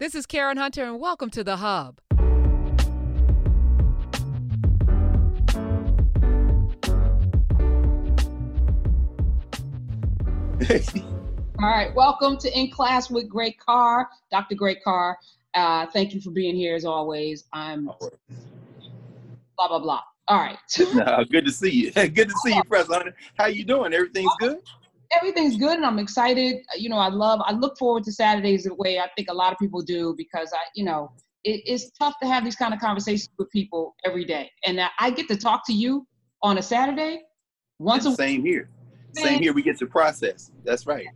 This is Karen Hunter, and welcome to The Hub. All right, welcome to In Class with Greg Carr, Dr. Greg Carr. Uh, thank you for being here as always. I'm blah blah blah. All right. no, good to see you. good to see you, President. How you doing? Everything's good? Everything's good, and I'm excited. You know, I love. I look forward to Saturdays the way I think a lot of people do because I, you know, it, it's tough to have these kind of conversations with people every day, and I get to talk to you on a Saturday once a week. Same here. Same here. We get to process. That's right.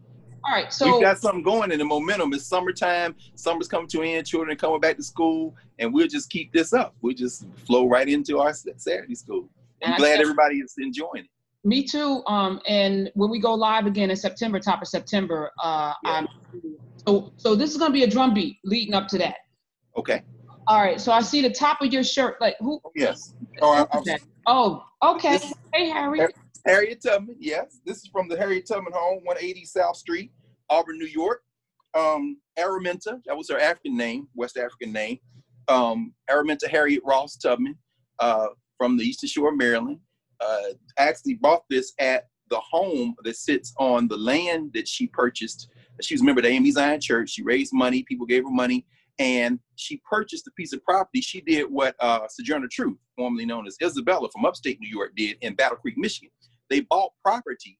All right, so we've got something going in the momentum. It's summertime. Summer's coming to an end. Children coming back to school, and we'll just keep this up. We'll just flow right into our Saturday school. I'm glad everybody is enjoying it. Me too. Um, and when we go live again in September, top of September, uh, yeah. I'm, so so this is gonna be a drum beat leading up to that. Okay. All right. So I see the top of your shirt. Like who? Yes. Oh, I, oh okay. This, hey, Harry. Harriet Tubman, yes. This is from the Harriet Tubman home, 180 South Street, Auburn, New York. Um, Araminta, that was her African name, West African name. Um, Araminta Harriet Ross Tubman uh, from the Eastern Shore of Maryland. Uh, actually bought this at the home that sits on the land that she purchased. She was a member of the AME Zion Church. She raised money, people gave her money, and she purchased a piece of property. She did what uh, Sojourner Truth, formerly known as Isabella from upstate New York, did in Battle Creek, Michigan they bought property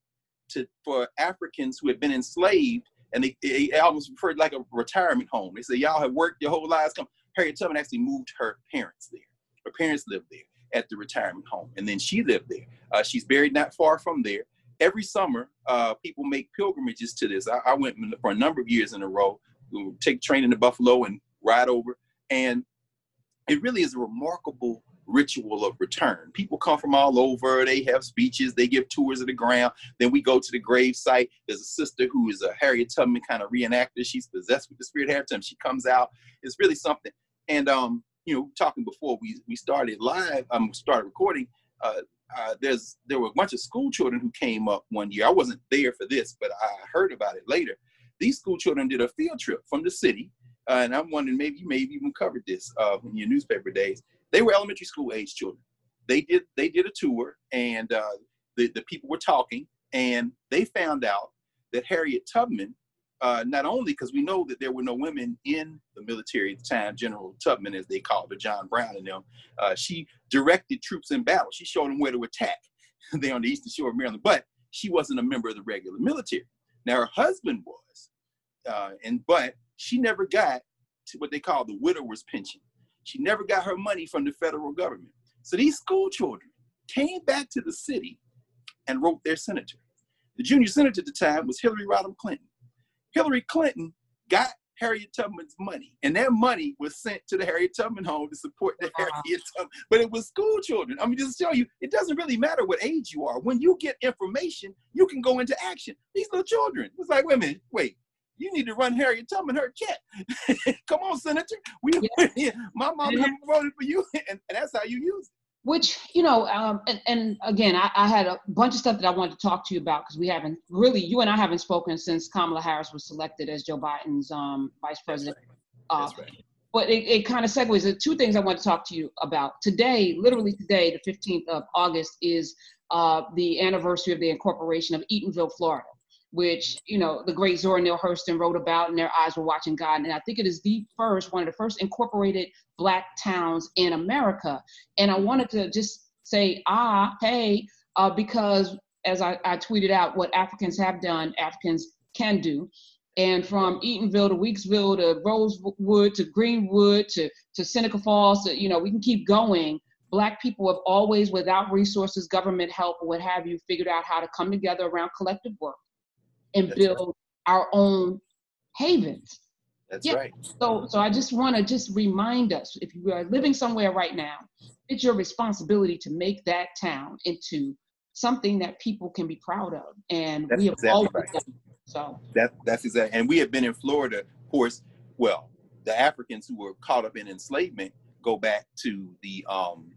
to for Africans who had been enslaved, and they, they almost referred like a retirement home. They said, "Y'all have worked your whole lives. Come." Harriet Tubman actually moved her parents there. Her parents lived there at the retirement home, and then she lived there. Uh, she's buried not far from there. Every summer, uh, people make pilgrimages to this. I, I, went for a number of years in a row. We take train to Buffalo and ride over, and it really is a remarkable ritual of return. People come from all over. They have speeches. They give tours of the ground. Then we go to the grave site. There's a sister who is a Harriet Tubman kind of reenactor. She's possessed with the spirit of Harriet Tubman. She comes out. It's really something. And um, you know, talking before we we started live, um, started recording. Uh, uh, there's there were a bunch of school children who came up one year. I wasn't there for this, but I heard about it later. These school children did a field trip from the city, uh, and I'm wondering maybe you maybe even covered this uh, in your newspaper days they were elementary school age children. They did they did a tour, and uh, the the people were talking, and they found out that Harriet Tubman, uh, not only because we know that there were no women in the military at the time, General Tubman as they called her, John Brown and them, uh, she directed troops in battle. She showed them where to attack there on the eastern shore of Maryland, but she wasn't a member of the regular military. Now her husband was, uh, and but she never got to what they call the widower's pension. She never got her money from the federal government. So these school children came back to the city and wrote their senator. The junior senator at the time was Hillary Rodham Clinton. Hillary Clinton got Harriet Tubman's money, and that money was sent to the Harriet Tubman home to support the uh-huh. Harriet Tubman. But it was school children. I mean, just to show you, it doesn't really matter what age you are. When you get information, you can go into action. These little children, it's like, wait a minute, wait, you need to run Harriet Tubman her check. Come on, Senator. We, yeah. my mom voted for you, and, and, that's how you use it. Which, you know, um, and, and again, I, I, had a bunch of stuff that I wanted to talk to you about because we haven't really, you and I haven't spoken since Kamala Harris was selected as Joe Biden's um, vice president. Right. Uh, right. But it, it kind of segues. There two things I want to talk to you about. Today, literally today, the 15th of August, is uh, the anniversary of the incorporation of Eatonville, Florida which you know the great Zora Neale Hurston wrote about, and their eyes were watching God. And I think it is the first, one of the first incorporated Black towns in America. And I wanted to just say, ah, hey, uh, because as I, I tweeted out, what Africans have done, Africans can do. And from Eatonville to Weeksville to Rosewood to Greenwood to, to Seneca Falls, to, you know, we can keep going. Black people have always, without resources, government help, what have you, figured out how to come together around collective work and That's build right. our own havens. That's yeah. right. So, so I just want to just remind us: if you are living somewhere right now, it's your responsibility to make that town into something that people can be proud of, and that's we have exactly always right. done. So that that's exactly, and we have been in Florida, of course. Well, the Africans who were caught up in enslavement go back to the um.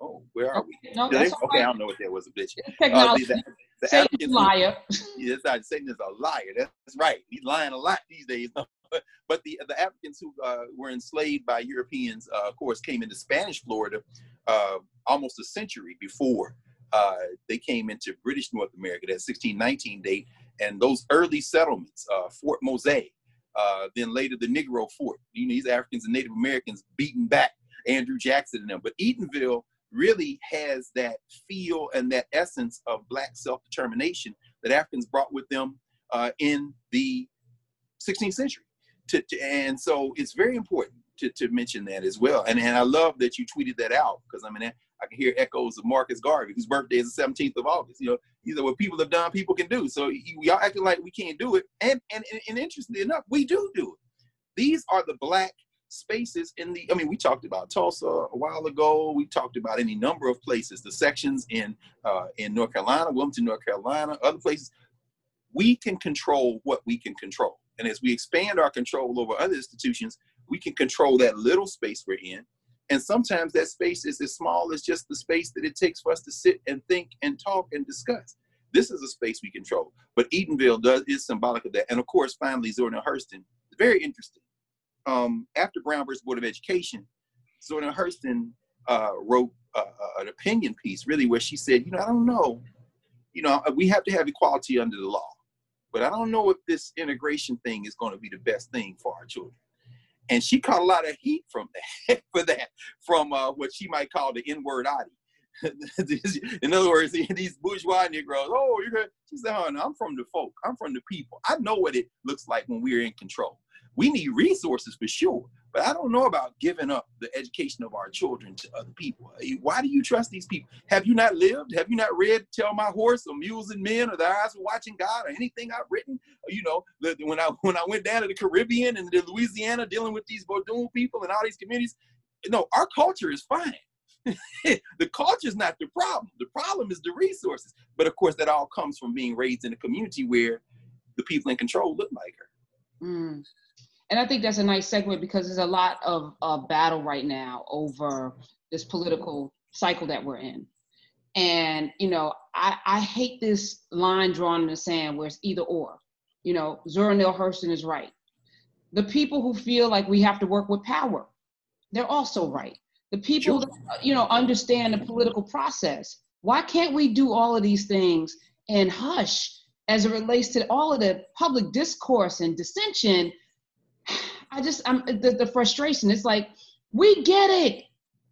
Oh, where are we? No, okay, right. I don't know what that was a bitch. Technology. Uh, the, Satan's a liar. yeah, that's right. Satan is a liar. That's right. He's lying a lot these days. but the the Africans who uh, were enslaved by Europeans, uh, of course, came into Spanish Florida uh, almost a century before uh, they came into British North America. That 1619 date, and those early settlements, uh, Fort Mose, uh, then later the Negro Fort. You know, these Africans and Native Americans beating back Andrew Jackson and them. But Eatonville really has that feel and that essence of Black self-determination that Africans brought with them uh, in the 16th century. To, to, and so it's very important to, to mention that as well. And, and I love that you tweeted that out because I mean, I can hear echoes of Marcus Garvey, whose birthday is the 17th of August. You know, these are what people have done, people can do. So y'all acting like we can't do it. And, and, and interestingly enough, we do do it. These are the Black spaces in the, I mean, we talked about Tulsa a while ago. We talked about any number of places, the sections in, uh, in North Carolina, Wilmington, North Carolina, other places. We can control what we can control. And as we expand our control over other institutions, we can control that little space we're in. And sometimes that space is as small as just the space that it takes for us to sit and think and talk and discuss. This is a space we control. But Eatonville does is symbolic of that. And of course, finally, Zora Hurston, very interesting um, after Brown versus Board of Education, Zora Hurston uh, wrote uh, uh, an opinion piece, really, where she said, you know, I don't know, you know, we have to have equality under the law, but I don't know if this integration thing is going to be the best thing for our children. And she caught a lot of heat from that, for that, from uh, what she might call the N-word Adi. in other words, these bourgeois Negroes, oh, you're good. She said, oh, no, I'm from the folk. I'm from the people. I know what it looks like when we're in control we need resources for sure. But I don't know about giving up the education of our children to other people. Why do you trust these people? Have you not lived? Have you not read Tell My Horse or Mules and Men or The Eyes of Watching God or anything I've written? You know, when I when I went down to the Caribbean and to Louisiana dealing with these Vodun people and all these communities, no, our culture is fine. the culture is not the problem. The problem is the resources. But of course, that all comes from being raised in a community where the people in control look like her. Mm and I think that's a nice segue because there's a lot of uh, battle right now over this political cycle that we're in. And, you know, I, I hate this line drawn in the sand where it's either or. You know, Zora Neale Hurston is right. The people who feel like we have to work with power, they're also right. The people, sure. that, you know, understand the political process. Why can't we do all of these things and hush as it relates to all of the public discourse and dissension I just I'm the, the frustration. It's like we get it.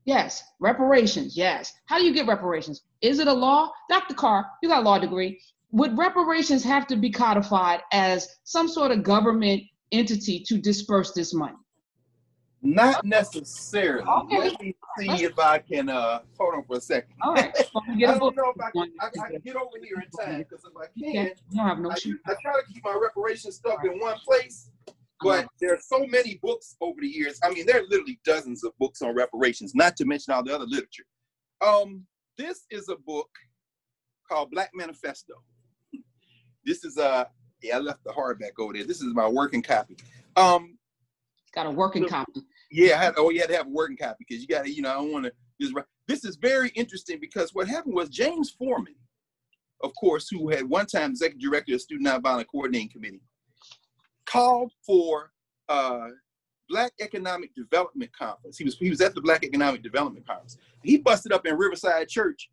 Yes, reparations. Yes. How do you get reparations? Is it a law? Dr. Carr, you got a law degree. Would reparations have to be codified as some sort of government entity to disperse this money? Not necessarily. Okay. Let me see Let's, if I can uh hold on for a second. All right. I don't know if I can, I, I can get over here in time because if I can, you don't have no I, I, try to keep my reparation stuff right. in one place. But there are so many books over the years. I mean, there are literally dozens of books on reparations, not to mention all the other literature. Um, this is a book called Black Manifesto. This is a uh, yeah, I left the hardback over there. This is my working copy. Um, got a working copy. Yeah, I had, oh, you had to have a working copy because you got to, you know, I don't want to just. This is very interesting because what happened was James Forman, of course, who had one time executive director of Student Nonviolent Coordinating Committee, called for uh, Black Economic Development Conference. He was he was at the Black Economic Development Conference. He busted up in Riverside Church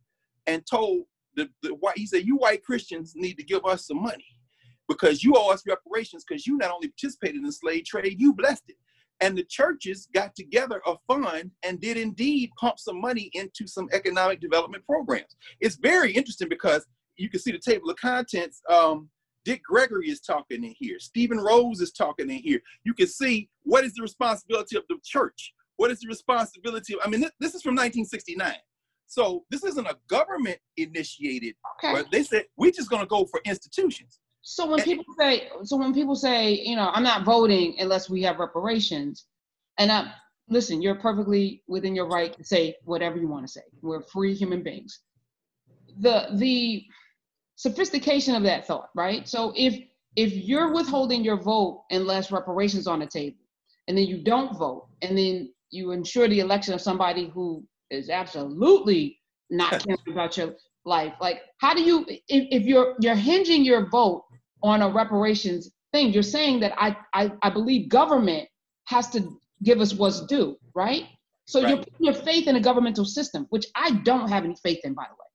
and told the, the white he said, "You white Christians need to give us some money because you owe us reparations because you not only participated in the slave trade, you blessed it." And the churches got together a fund and did indeed pump some money into some economic development programs. It's very interesting because you can see the table of contents. Um, Dick Gregory is talking in here. Stephen Rose is talking in here. You can see what is the responsibility of the church? What is the responsibility of, I mean, this, this is from 1969. So this isn't a government initiated, okay. they said, we're just gonna go for institutions. So when and, people say, so when people say, you know, I'm not voting unless we have reparations, and I, listen, you're perfectly within your right to say whatever you want to say. We're free human beings. The the sophistication of that thought, right? So if if you're withholding your vote unless reparations on the table, and then you don't vote, and then you ensure the election of somebody who is absolutely not caring about your life, like how do you if, if you're you're hinging your vote on a reparations thing. You're saying that I, I, I believe government has to give us what's due, right? So right. you're putting your faith in a governmental system, which I don't have any faith in, by the way.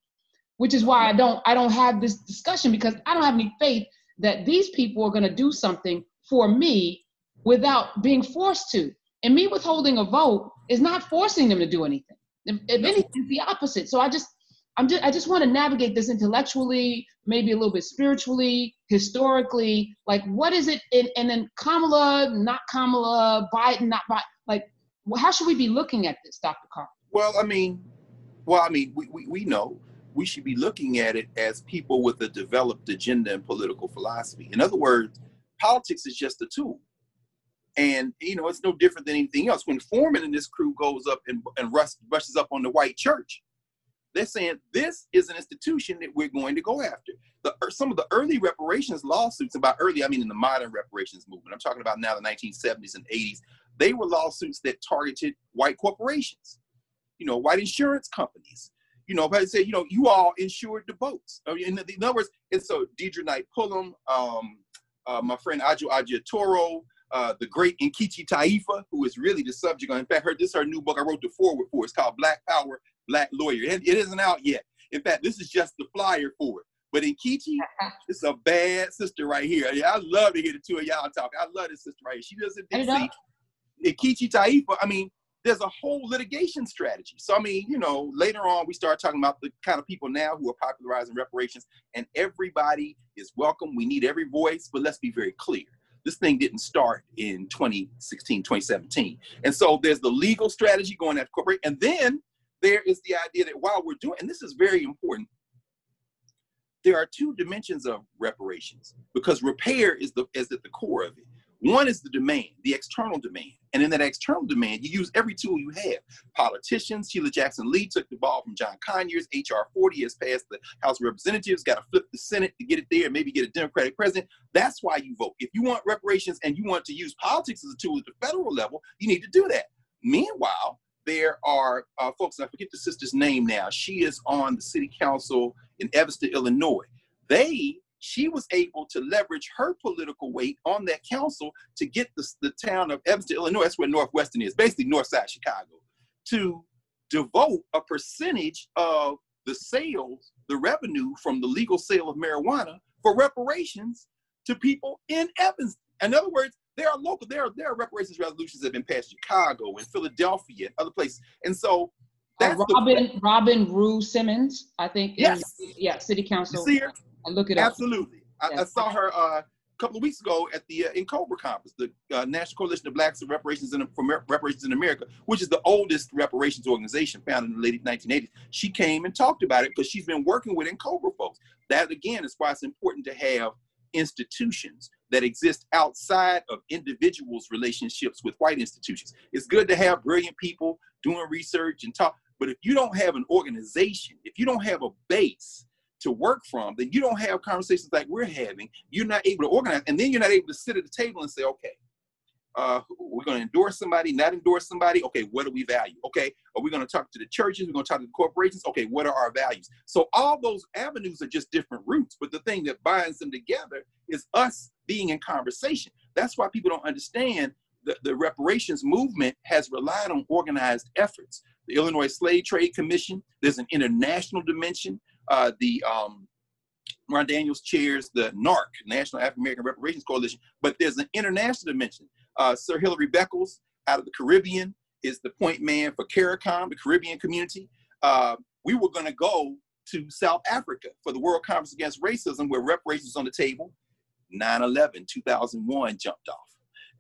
Which is why I don't I don't have this discussion because I don't have any faith that these people are going to do something for me without being forced to. And me withholding a vote is not forcing them to do anything. If, if anything, it's the opposite. So I just I'm just I just want to navigate this intellectually, maybe a little bit spiritually, historically. Like what is it? And, and then Kamala, not Kamala, Biden, not Biden. Like how should we be looking at this, Dr. Carr? Well, I mean, well, I mean, we, we, we know we should be looking at it as people with a developed agenda and political philosophy. In other words, politics is just a tool. And you know, it's no different than anything else. When Forman and this crew goes up and, and rush, rushes up on the white church, they're saying this is an institution that we're going to go after. The, er, some of the early reparations lawsuits, about early, I mean in the modern reparations movement, I'm talking about now the 1970s and 80s, they were lawsuits that targeted white corporations, you know, white insurance companies. You know, but I say, you know, you all insured the boats. I mean, in, in other words, and so Deidre Knight Pulliam, um, uh, my friend Ajo Agia Toro, uh, the great Nkechi Taifa, who is really the subject. In fact, her, this is her new book I wrote the foreword for. It's called Black Power, Black Lawyer. And it isn't out yet. In fact, this is just the flyer for it. But Nkechi, it's a bad sister right here. Yeah, I love to hear the two of y'all talk. I love this sister right here. She doesn't DC. Nkechi Taifa, I mean, there's a whole litigation strategy. So, I mean, you know, later on, we start talking about the kind of people now who are popularizing reparations, and everybody is welcome. We need every voice, but let's be very clear. This thing didn't start in 2016, 2017. And so there's the legal strategy going after corporate. And then there is the idea that while we're doing, and this is very important, there are two dimensions of reparations because repair is the is at the core of it. One is the demand, the external demand. And in that external demand, you use every tool you have. Politicians, Sheila Jackson Lee took the ball from John Conyers. HR 40 has passed the House of Representatives, got to flip the Senate to get it there, and maybe get a Democratic president. That's why you vote. If you want reparations and you want to use politics as a tool at the federal level, you need to do that. Meanwhile, there are uh, folks, I forget the sister's name now. She is on the city council in Evanston, Illinois. They she was able to leverage her political weight on that council to get the, the town of Evanston, Illinois, that's where Northwestern is, basically north side Chicago, to devote a percentage of the sales, the revenue from the legal sale of marijuana for reparations to people in Evanston. In other words, there are local, there are, there are reparations resolutions that have been passed in Chicago and Philadelphia and other places. And so uh, Robin the, Robin Rue Simmons, I think. Yes. Is, yeah, City Council. You see her? And look it Absolutely. up. Absolutely. I, I, saw her uh, a couple of weeks ago at the uh, NCOBRA conference, the uh, National Coalition of Blacks and Reparations in, for Reparations in America, which is the oldest reparations organization founded in the late 1980s. She came and talked about it because she's been working with NCOBRA folks. That again is why it's important to have institutions that exist outside of individuals' relationships with white institutions. It's good to have brilliant people doing research and talk, but if you don't have an organization, if you don't have a base to work from, then you don't have conversations like we're having. You're not able to organize, and then you're not able to sit at the table and say, okay, uh, we're going to endorse somebody, not endorse somebody. Okay, what do we value? Okay, are we going to talk to the churches? We're going to talk to the corporations. Okay, what are our values? So all those avenues are just different routes, but the thing that binds them together is us being in conversation. That's why people don't understand the, the reparations movement has relied on organized efforts. The Illinois Slave Trade Commission, there's an international dimension. Uh, the um, Ron Daniels chairs the NARC, National African American Reparations Coalition, but there's an international dimension. Uh, Sir Hilary Beckles out of the Caribbean is the point man for CARICOM, the Caribbean community. Uh, we were going to go to South Africa for the World Conference Against Racism, where reparations on the table. 9 11, 2001 jumped off.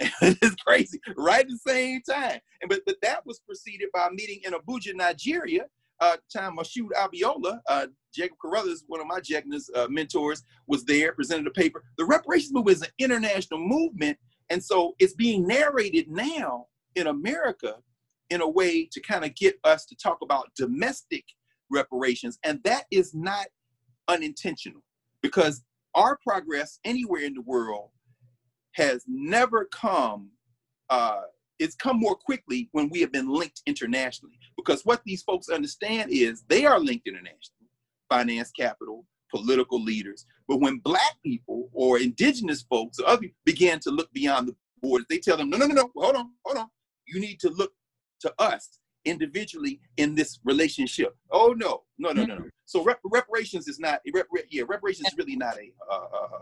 it's crazy, right at the same time. And but, but that was preceded by a meeting in Abuja, Nigeria. Uh, time Moshood Abiola, uh, Jacob Carruthers, one of my Jegna's uh, mentors, was there, presented a paper. The reparations movement is an international movement, and so it's being narrated now in America in a way to kind of get us to talk about domestic reparations, and that is not unintentional because our progress anywhere in the world has never come uh, it's come more quickly when we have been linked internationally because what these folks understand is they are linked internationally finance capital political leaders. But when black people or indigenous folks or other people began to look beyond the borders, they tell them, no, no, no, no, hold on, hold on. You need to look to us individually in this relationship. Oh no, no, no, no, no. So rep- reparations is not. Rep- yeah, reparations is really not a. Uh, uh,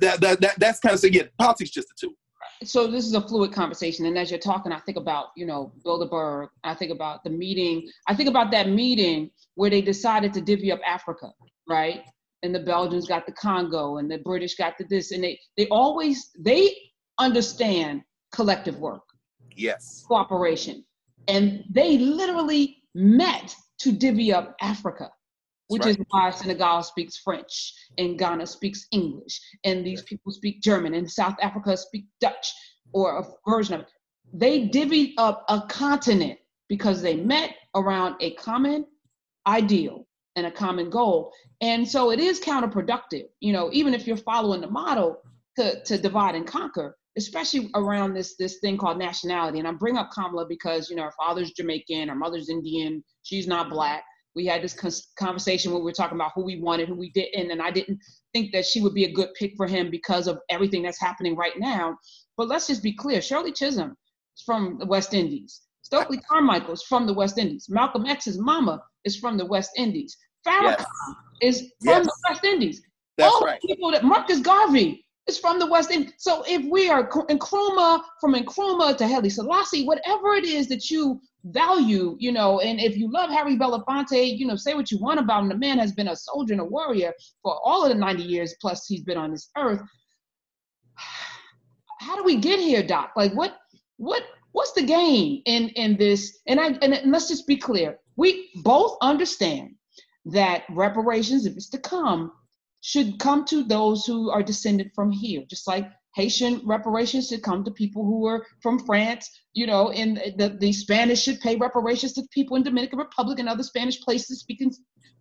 that, that, that that's kind of saying yeah, politics just a tool. So this is a fluid conversation, and as you're talking, I think about you know Bilderberg. I think about the meeting. I think about that meeting where they decided to divvy up Africa, right? And the Belgians got the Congo, and the British got the this, and they they always they understand collective work. Yes. Cooperation and they literally met to divvy up Africa, which right. is why Senegal speaks French and Ghana speaks English, and these people speak German, and South Africa speak Dutch or a version of it. They divvied up a continent because they met around a common ideal and a common goal. And so it is counterproductive, you know, even if you're following the model to, to divide and conquer, especially around this this thing called nationality. And I bring up Kamala because you know her father's Jamaican, her mother's Indian, she's not black. We had this conversation when we were talking about who we wanted, who we didn't, and I didn't think that she would be a good pick for him because of everything that's happening right now. But let's just be clear: Shirley Chisholm is from the West Indies. Stokely Carmichael is from the West Indies. Malcolm X's mama is from the West Indies. Farrakhan yes. is from yes. the West Indies. That's All right. people that Marcus Garvey it's from the West End. So if we are Nkrumah, from Nkrumah to Haile Selassie, whatever it is that you value, you know, and if you love Harry Belafonte, you know, say what you want about him. The man has been a soldier and a warrior for all of the 90 years plus he's been on this earth. How do we get here, Doc? Like what what what's the game in in this? And I and let's just be clear. We both understand that reparations, if it's to come, should come to those who are descended from here, just like Haitian reparations should come to people who were from France, you know, and the, the Spanish should pay reparations to people in Dominican Republic and other Spanish places speaking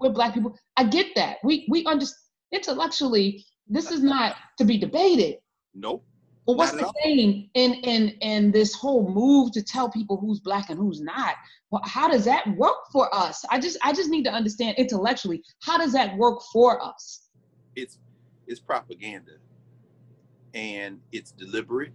with black people. I get that. We we understand intellectually this is not to be debated. Nope. But what's the game in in in this whole move to tell people who's black and who's not? Well, how does that work for us? I just I just need to understand intellectually how does that work for us? It's it's propaganda and it's deliberate.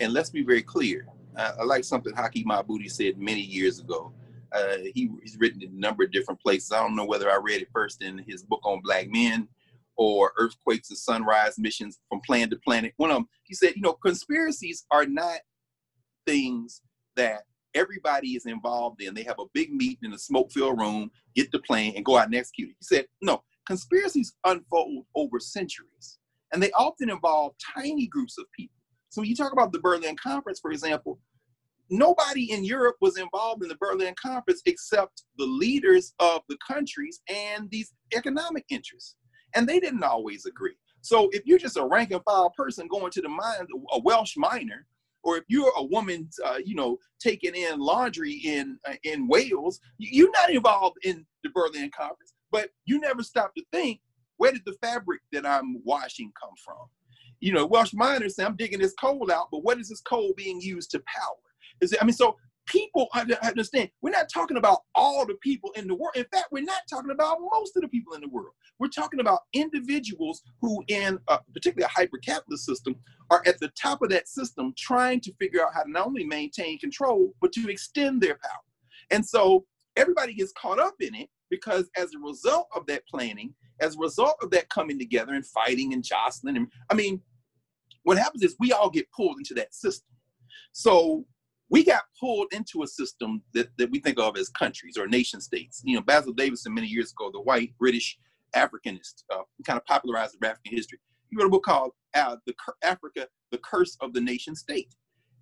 And let's be very clear. I, I like something Haki Madhubuti said many years ago. Uh, he, he's written in a number of different places. I don't know whether I read it first in his book on black men or earthquakes and sunrise missions from planet to planet. One of them, he said, you know, conspiracies are not things that everybody is involved in. They have a big meeting in a smoke-filled room, get the plane, and go out and execute it. He said, no, conspiracies unfold over centuries, and they often involve tiny groups of people. So when you talk about the Berlin Conference, for example, nobody in Europe was involved in the Berlin Conference except the leaders of the countries and these economic interests. And they didn't always agree. So if you're just a rank and file person going to the mine, a Welsh miner, or if you're a woman, uh, you know, taking in laundry in uh, in Wales, you're not involved in the Berlin Conference. But you never stop to think, where did the fabric that I'm washing come from? You know, Welsh miners say, I'm digging this coal out, but what is this coal being used to power? Is it, I mean, so people understand we're not talking about all the people in the world. In fact, we're not talking about most of the people in the world. We're talking about individuals who, in a, particularly a hyper capitalist system, are at the top of that system trying to figure out how to not only maintain control, but to extend their power. And so everybody gets caught up in it because as a result of that planning, as a result of that coming together and fighting and jostling, and I mean, what happens is we all get pulled into that system. So we got pulled into a system that, that we think of as countries or nation states. You know, Basil Davidson many years ago, the white British Africanist, uh, kind of popularized African history. He wrote a book called uh, the Africa, the Curse of the Nation State.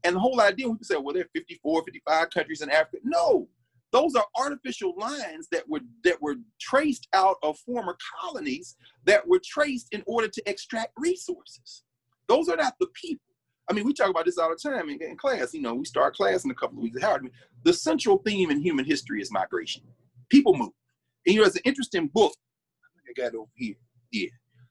And the whole idea, we could say, well, there are 54, 55 countries in Africa. No, those are artificial lines that were that were traced out of former colonies that were traced in order to extract resources. Those are not the people. I mean, we talk about this all the time in, in class. You know, we start class in a couple of weeks. Howard, I mean, the central theme in human history is migration. People move. And you know, there's an interesting book. I think I got it over here. Yeah.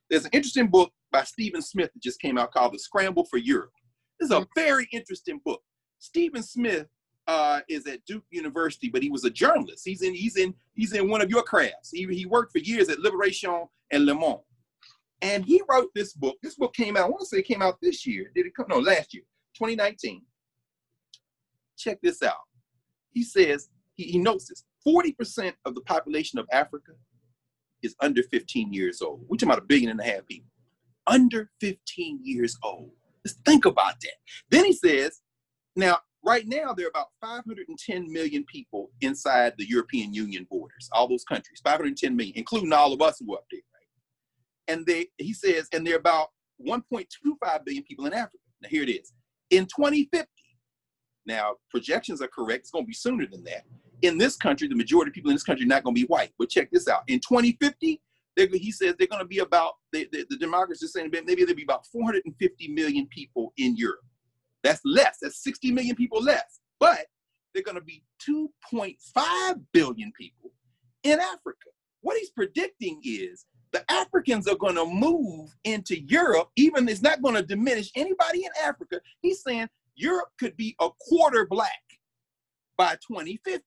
There's an interesting book by Stephen Smith that just came out called The Scramble for Europe. This is a mm-hmm. very interesting book. Stephen Smith uh, is at Duke University, but he was a journalist. He's in he's in he's in one of your crafts. He, he worked for years at Liberation and Le Monde. And he wrote this book. This book came out, I want to say it came out this year. Did it come? No, last year, 2019. Check this out. He says, he, he notes this 40% of the population of Africa is under 15 years old. We're talking about a billion and a half people. Under 15 years old. Let's think about that. Then he says, now, right now, there are about 510 million people inside the European Union borders, all those countries, 510 million, including all of us who are up there, right? And they, he says, and there are about 1.25 billion people in Africa. Now, here it is. In 2050, now projections are correct, it's going to be sooner than that. In this country, the majority of people in this country are not going to be white. But check this out. In 2050, he says they're going to be about, the, the, the demographics is saying maybe there'll be about 450 million people in Europe. That's less. That's 60 million people less. But they're going to be 2.5 billion people in Africa. What he's predicting is the Africans are going to move into Europe, even it's not going to diminish anybody in Africa. He's saying Europe could be a quarter black by 2050.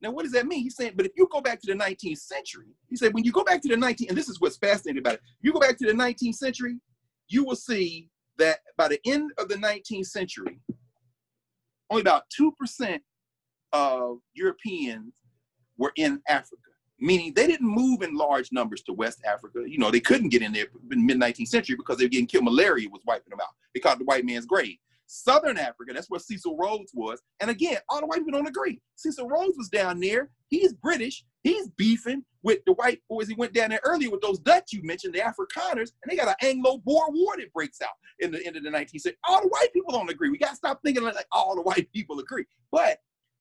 Now, what does that mean? He's saying, but if you go back to the 19th century, he said, when you go back to the 19th, and this is what's fascinating about it, you go back to the 19th century, you will see that by the end of the 19th century, only about 2% of Europeans were in Africa, meaning they didn't move in large numbers to West Africa. You know, they couldn't get in there in mid 19th century because they were getting killed. Malaria was wiping them out. They the white man's grave. Southern Africa, that's where Cecil Rhodes was. And again, all the white people don't agree. Cecil Rhodes was down there. He's British. He's beefing with the white boys. He went down there earlier with those Dutch you mentioned, the Afrikaners, and they got an Anglo-Boer war that breaks out in the end of the 19th century. All the white people don't agree. We got to stop thinking like all the white people agree. But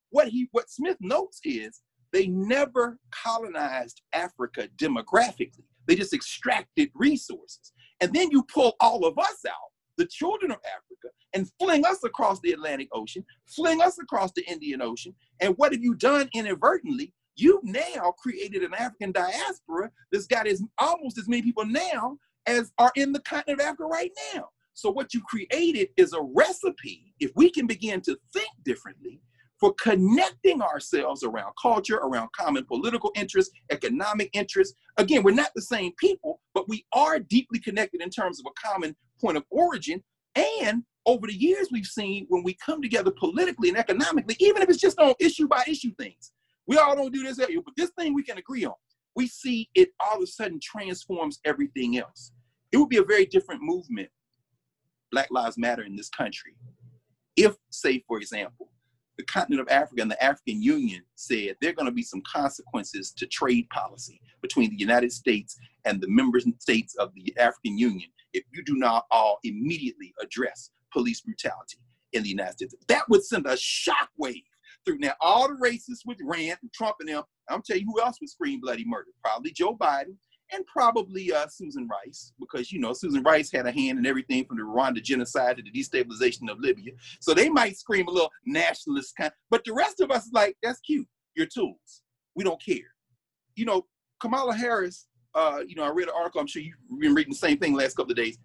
what he, what Smith notes is they never colonized Africa demographically. They just extracted resources. And then you pull all of us out the children of Africa and fling us across the Atlantic Ocean, fling us across the Indian Ocean. And what have you done inadvertently? You've now created an African diaspora that's got as almost as many people now as are in the continent of Africa right now. So what you created is a recipe, if we can begin to think differently, for connecting ourselves around culture, around common political interests, economic interests. Again, we're not the same people, but we are deeply connected in terms of a common point of origin. And over the years, we've seen when we come together politically and economically, even if it's just on issue by issue things, we all don't do this, but this thing we can agree on. We see it all of a sudden transforms everything else. It would be a very different movement, Black Lives Matter in this country, if, say, for example, the continent of Africa and the African Union said there are going to be some consequences to trade policy between the United States and the member states of the African Union if you do not all immediately address police brutality in the United States. That would send a shockwave through. Now, all the racists would rant and Trump and them. I'm telling you who else would scream bloody murder? Probably Joe Biden and probably uh, Susan Rice, because you know Susan Rice had a hand in everything from the Rwanda genocide to the destabilization of Libya. So they might scream a little nationalist kind, but the rest of us is like, that's cute. Your tools. We don't care. You know, Kamala Harris. Uh, you know, I read an article. I'm sure you've been reading the same thing the last couple of days.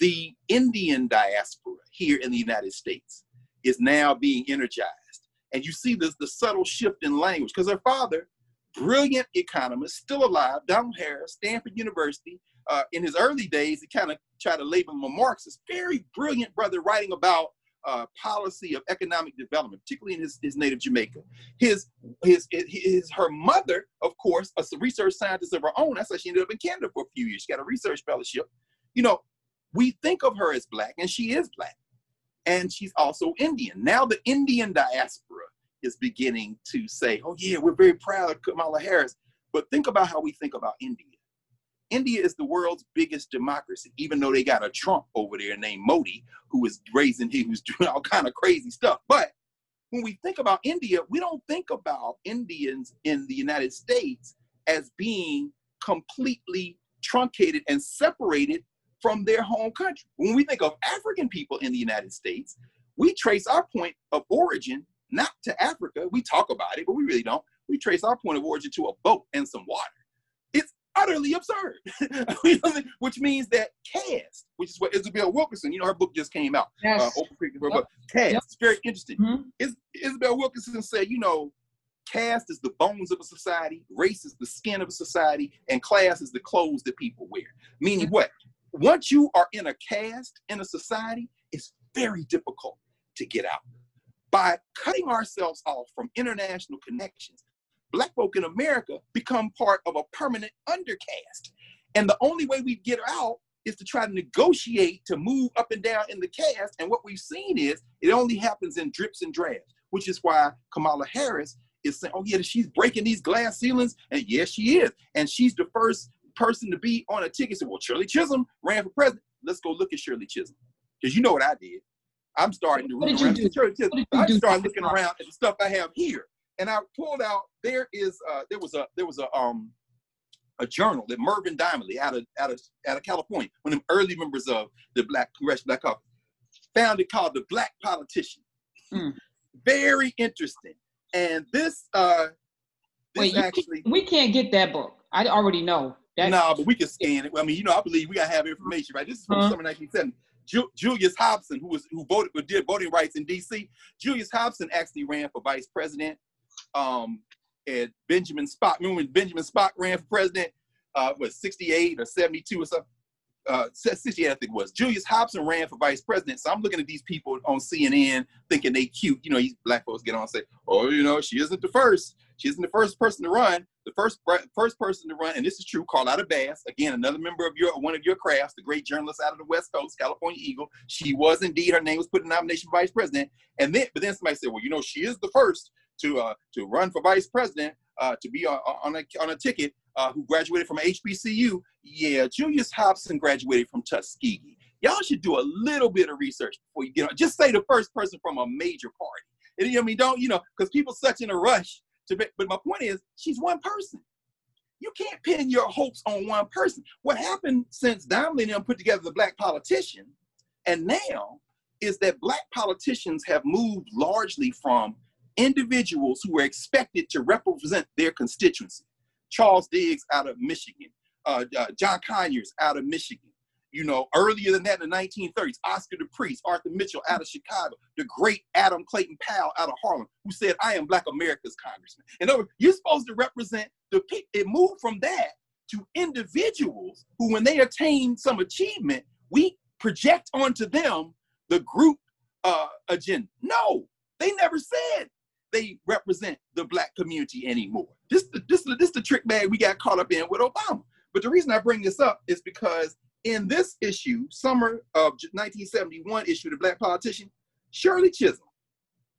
The Indian diaspora here in the United States is now being energized, and you see this the subtle shift in language because her father brilliant economist, still alive, Donald Harris, Stanford University. Uh, in his early days, he kind of tried to label him a Marxist. Very brilliant brother writing about uh, policy of economic development, particularly in his, his native Jamaica. His, his, his, her mother, of course, a research scientist of her own. That's why she ended up in Canada for a few years. She got a research fellowship. You know, we think of her as black, and she is black. And she's also Indian. Now the Indian diaspora is beginning to say, oh, yeah, we're very proud of Kamala Harris. But think about how we think about India. India is the world's biggest democracy, even though they got a Trump over there named Modi, who is raising, he was doing all kind of crazy stuff. But when we think about India, we don't think about Indians in the United States as being completely truncated and separated from their home country. When we think of African people in the United States, we trace our point of origin not to Africa. We talk about it, but we really don't. We trace our point of origin to a boat and some water. Utterly absurd, which means that caste, which is what Isabel Wilkerson, you know, her book just came out. Yes. Uh, Oprah pick, yep. Caste. Yep. It's very interesting. Mm-hmm. Is, Isabel Wilkerson said, you know, caste is the bones of a society, race is the skin of a society, and class is the clothes that people wear. Meaning what? Once you are in a caste in a society, it's very difficult to get out. By cutting ourselves off from international connections, Black folk in America become part of a permanent undercast. And the only way we get out is to try to negotiate to move up and down in the cast. And what we've seen is it only happens in drips and drabs, which is why Kamala Harris is saying, oh, yeah, she's breaking these glass ceilings. And yes, she is. And she's the first person to be on a ticket. So, well, Shirley Chisholm ran for president. Let's go look at Shirley Chisholm. Because you know what I did. I'm starting to look around. Shirley Chisholm. I started looking around at the stuff I have here. And I pulled out, there is uh there was a there was a um a journal that Mervyn Dymally out of out of out of California, one of the early members of the Black Congressional Black Caucus, found it called the Black Politician. Mm. Very interesting. And this uh this Wait, actually we can't get that book. I already know. No, nah, but we can scan it. I mean, you know, I believe we gotta have information, right? This is from uh-huh. summer 1970. Ju- Julius Hobson, who was who voted who did voting rights in D.C. Julius Hobson actually ran for vice president. Um, and Benjamin Spock. Remember when Benjamin Spock ran for president? Uh, was 68 or 72 or something? Uh, 68, I think it was. Julius Hobson ran for vice president. So I'm looking at these people on CNN thinking they cute. You know, these black folks get on and say, oh, you know, she isn't the first. She isn't the first person to run. The first first person to run, and this is true, Charlotta Bass, again, another member of your one of your crafts, the great journalist out of the West Coast, California Eagle. She was indeed, her name was put in nomination vice president. And then, but then somebody said, well, you know, she is the first to uh, to run for vice president, uh, to be on, a on a ticket, uh, who graduated from HBCU. Yeah, Julius Hobson graduated from Tuskegee. Y'all should do a little bit of research before you get on. Just say the first person from a major party. And, I mean, don't you know? Because people such in a rush to. Be, but my point is, she's one person. You can't pin your hopes on one person. What happened since Dymally and them put together the black politician, and now is that black politicians have moved largely from individuals who were expected to represent their constituency. Charles Diggs out of Michigan, uh, uh, John Conyers out of Michigan. You know, earlier than that in the 1930s, Oscar De Priest, Arthur Mitchell out of Chicago, the great Adam Clayton Powell out of Harlem, who said, I am Black America's congressman. And over, you're supposed to represent the people. It moved from that to individuals who, when they attain some achievement, we project onto them the group uh, agenda. No, they never said they represent the black community anymore. This, this, this the trick bag we got caught up in with Obama. But the reason I bring this up is because in this issue, summer of 1971 issue, The Black Politician, Shirley Chisholm,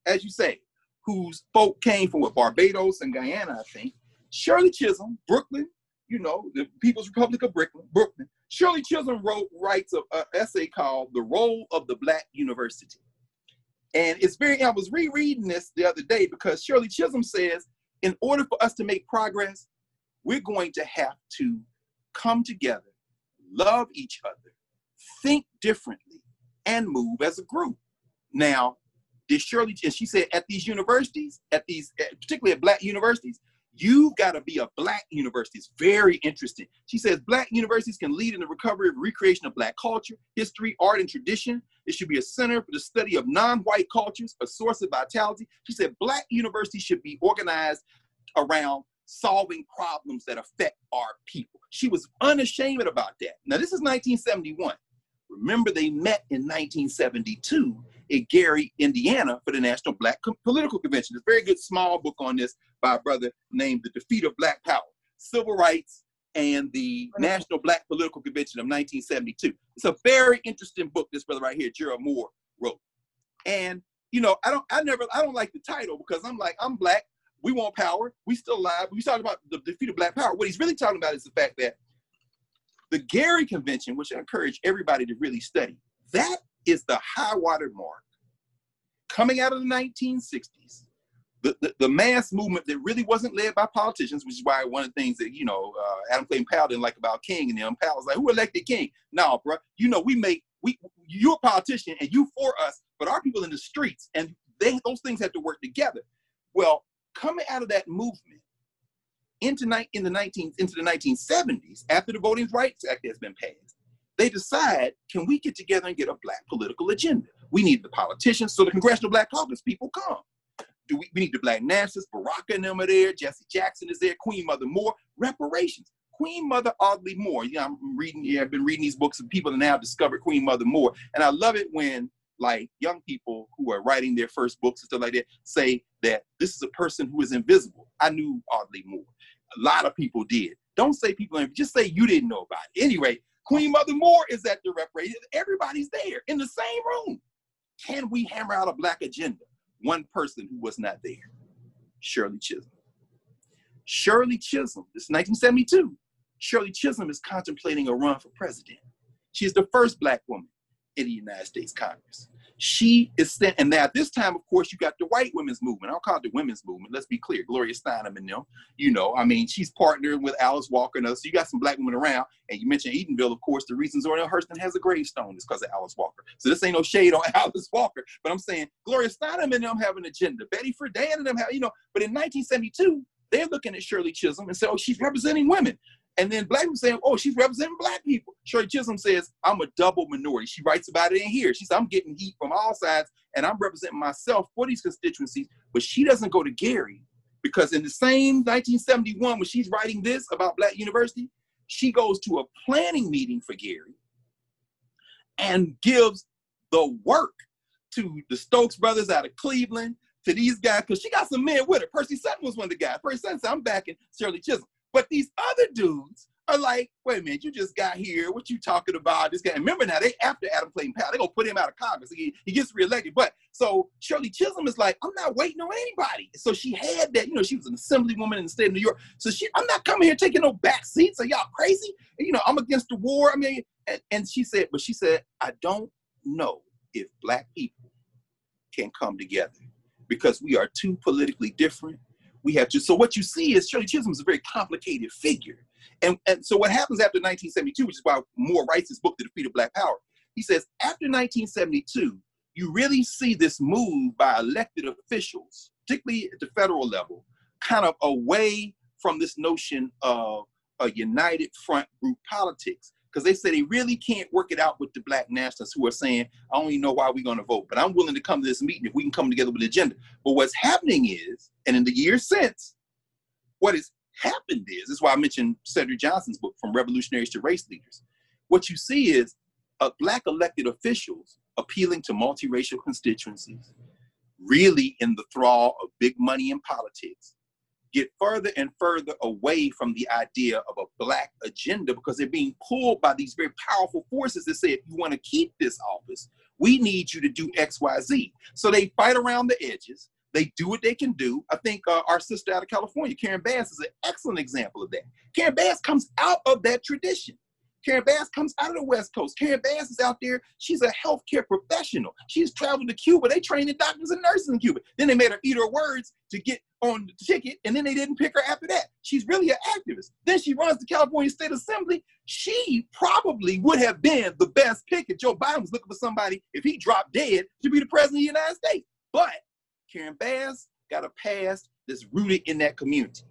as you say, whose folk came from what, Barbados and Guyana, I think. Shirley Chisholm, Brooklyn, you know, the People's Republic of Brooklyn, Brooklyn. Shirley Chisholm wrote, writes an essay called The Role of the Black University. And it's very, I was rereading this the other day because Shirley Chisholm says, in order for us to make progress, we're going to have to come together, love each other, think differently, and move as a group. Now, did Shirley, and she said at these universities, at these, eh, particularly at black universities, You've got to be a black university. It's very interesting. She says black universities can lead in the recovery of recreation of black culture, history, art, and tradition. It should be a center for the study of non-white cultures, a source of vitality. She said black universities should be organized around solving problems that affect our people. She was unashamed about that. Now, this is 1971. Remember, they met in 1972 in Gary, Indiana for the National Black Political Convention. There's a very good small book on this by a brother named The Defeat of Black Power, Civil Rights and the National Black Political Convention of 1972. It's a very interesting book this brother right here, Gerald Moore, wrote. And you know, I don't, I never, I don't like the title because I'm like, I'm black. We want power. We still alive. We talking about the defeat of black power. What he's really talking about is the fact that the Gary Convention, which I encourage everybody to really study, that is the high water mark coming out of the 1960s. The, the, the, mass movement that really wasn't led by politicians, which is why one of the things that, you know, uh, Adam Clayton Powell didn't like about King and them, Powell's like, who elected King? No, bro, you know, we make, we, you're a politician and you for us, but our people in the streets and they, those things have to work together. Well, coming out of that movement into, ni- in the 19, into the 1970s, after the Voting Rights Act has been passed, they decide, can we get together and get a black political agenda? We need the politicians, so the Congressional Black Caucus people come. Do we, we need the black nationalists, Baraka and them are there, Jesse Jackson is there, Queen Mother Moore, reparations. Queen Mother Audley Moore. You know, I'm reading, yeah, I've been reading these books and people have now discovered Queen Mother Moore. And I love it when like young people who are writing their first books and stuff like that say that this is a person who is invisible. I knew Audley Moore. A lot of people did. Don't say people, just say you didn't know about it. Anyway, Queen Mother Moore is at the reparation. Everybody's there in the same room. Can we hammer out a black agenda? One person who was not there, Shirley Chisholm. Shirley Chisholm, this is 1972. Shirley Chisholm is contemplating a run for president. She is the first black woman in the United States Congress. She is sent, and now this time, of course, you got the white women's movement. I'll call it the women's movement. Let's be clear. Gloria Steinem and them, you know, I mean, she's partnered with Alice Walker and others. So you got some black women around. And you mentioned Eatonville, of course, the reason Zora Neale Hurston has a gravestone is because of Alice Walker. So this ain't no shade on Alice Walker, but I'm saying Gloria Steinem and them have an agenda. Betty Friedan and them have, you know, but in 1972, they're looking at Shirley Chisholm and say, oh, she's representing women. And then black people saying, oh, she's representing black people. Shirley Chisholm says, I'm a double minority. She writes about it in here. She says, I'm getting heat from all sides and I'm representing myself for these constituencies. But she doesn't go to Gary because in the same 1971, when she's writing this about Black University, she goes to a planning meeting for Gary and gives the work to the Stokes brothers out of Cleveland, to these guys, because she got some men with her. Percy Sutton was one of the guys. Percy Sutton said, I'm backing Shirley Chisholm. But these other dudes are like, wait a minute, you just got here. What you talking about? This guy. remember now, they after Adam Clayton Powell, they gonna put him out of Congress. He, he gets reelected. But so Shirley Chisholm is like, I'm not waiting on anybody. So she had that, you know, she was an assemblywoman in the state of New York. So she, I'm not coming here taking no back seats. Are y'all crazy? And, you know, I'm against the war. I mean, and, and she said, but she said, I don't know if black people can come together because we are too politically different we have to. So what you see is Shirley Chisholm is a very complicated figure. And, and so what happens after 1972, which is why Moore writes his book, The Defeat of Black Power, he says, after 1972, you really see this move by elected officials, particularly at the federal level, kind of away from this notion of a united front group politics because they say they really can't work it out with the black nationalists who are saying, I don't even know why we're going to vote, but I'm willing to come to this meeting if we can come together with an agenda. But what's happening is, and in the years since, what has happened is, this is why I mentioned Cedric Johnson's book, From Revolutionaries to Race Leaders. What you see is uh, black elected officials appealing to multiracial constituencies, really in the thrall of big money in politics, get further and further away from the idea of a black agenda because they're being pulled by these very powerful forces that say if you want to keep this office we need you to do xyz so they fight around the edges. They do what they can do. I think uh, our sister out of california karen bass is an excellent example of that. Karen bass comes out of that tradition Karen Bass comes out of the West Coast. Karen Bass is out there. She's a healthcare professional. She's traveled to Cuba. They trained the doctors and nurses in Cuba. Then they made her eat her words to get on the ticket, and then they didn't pick her after that. She's really an activist. Then she runs the California State Assembly. She probably would have been the best pick if Joe Biden was looking for somebody, if he dropped dead, to be the president of the United States. But Karen Bass got a past that's rooted in that community.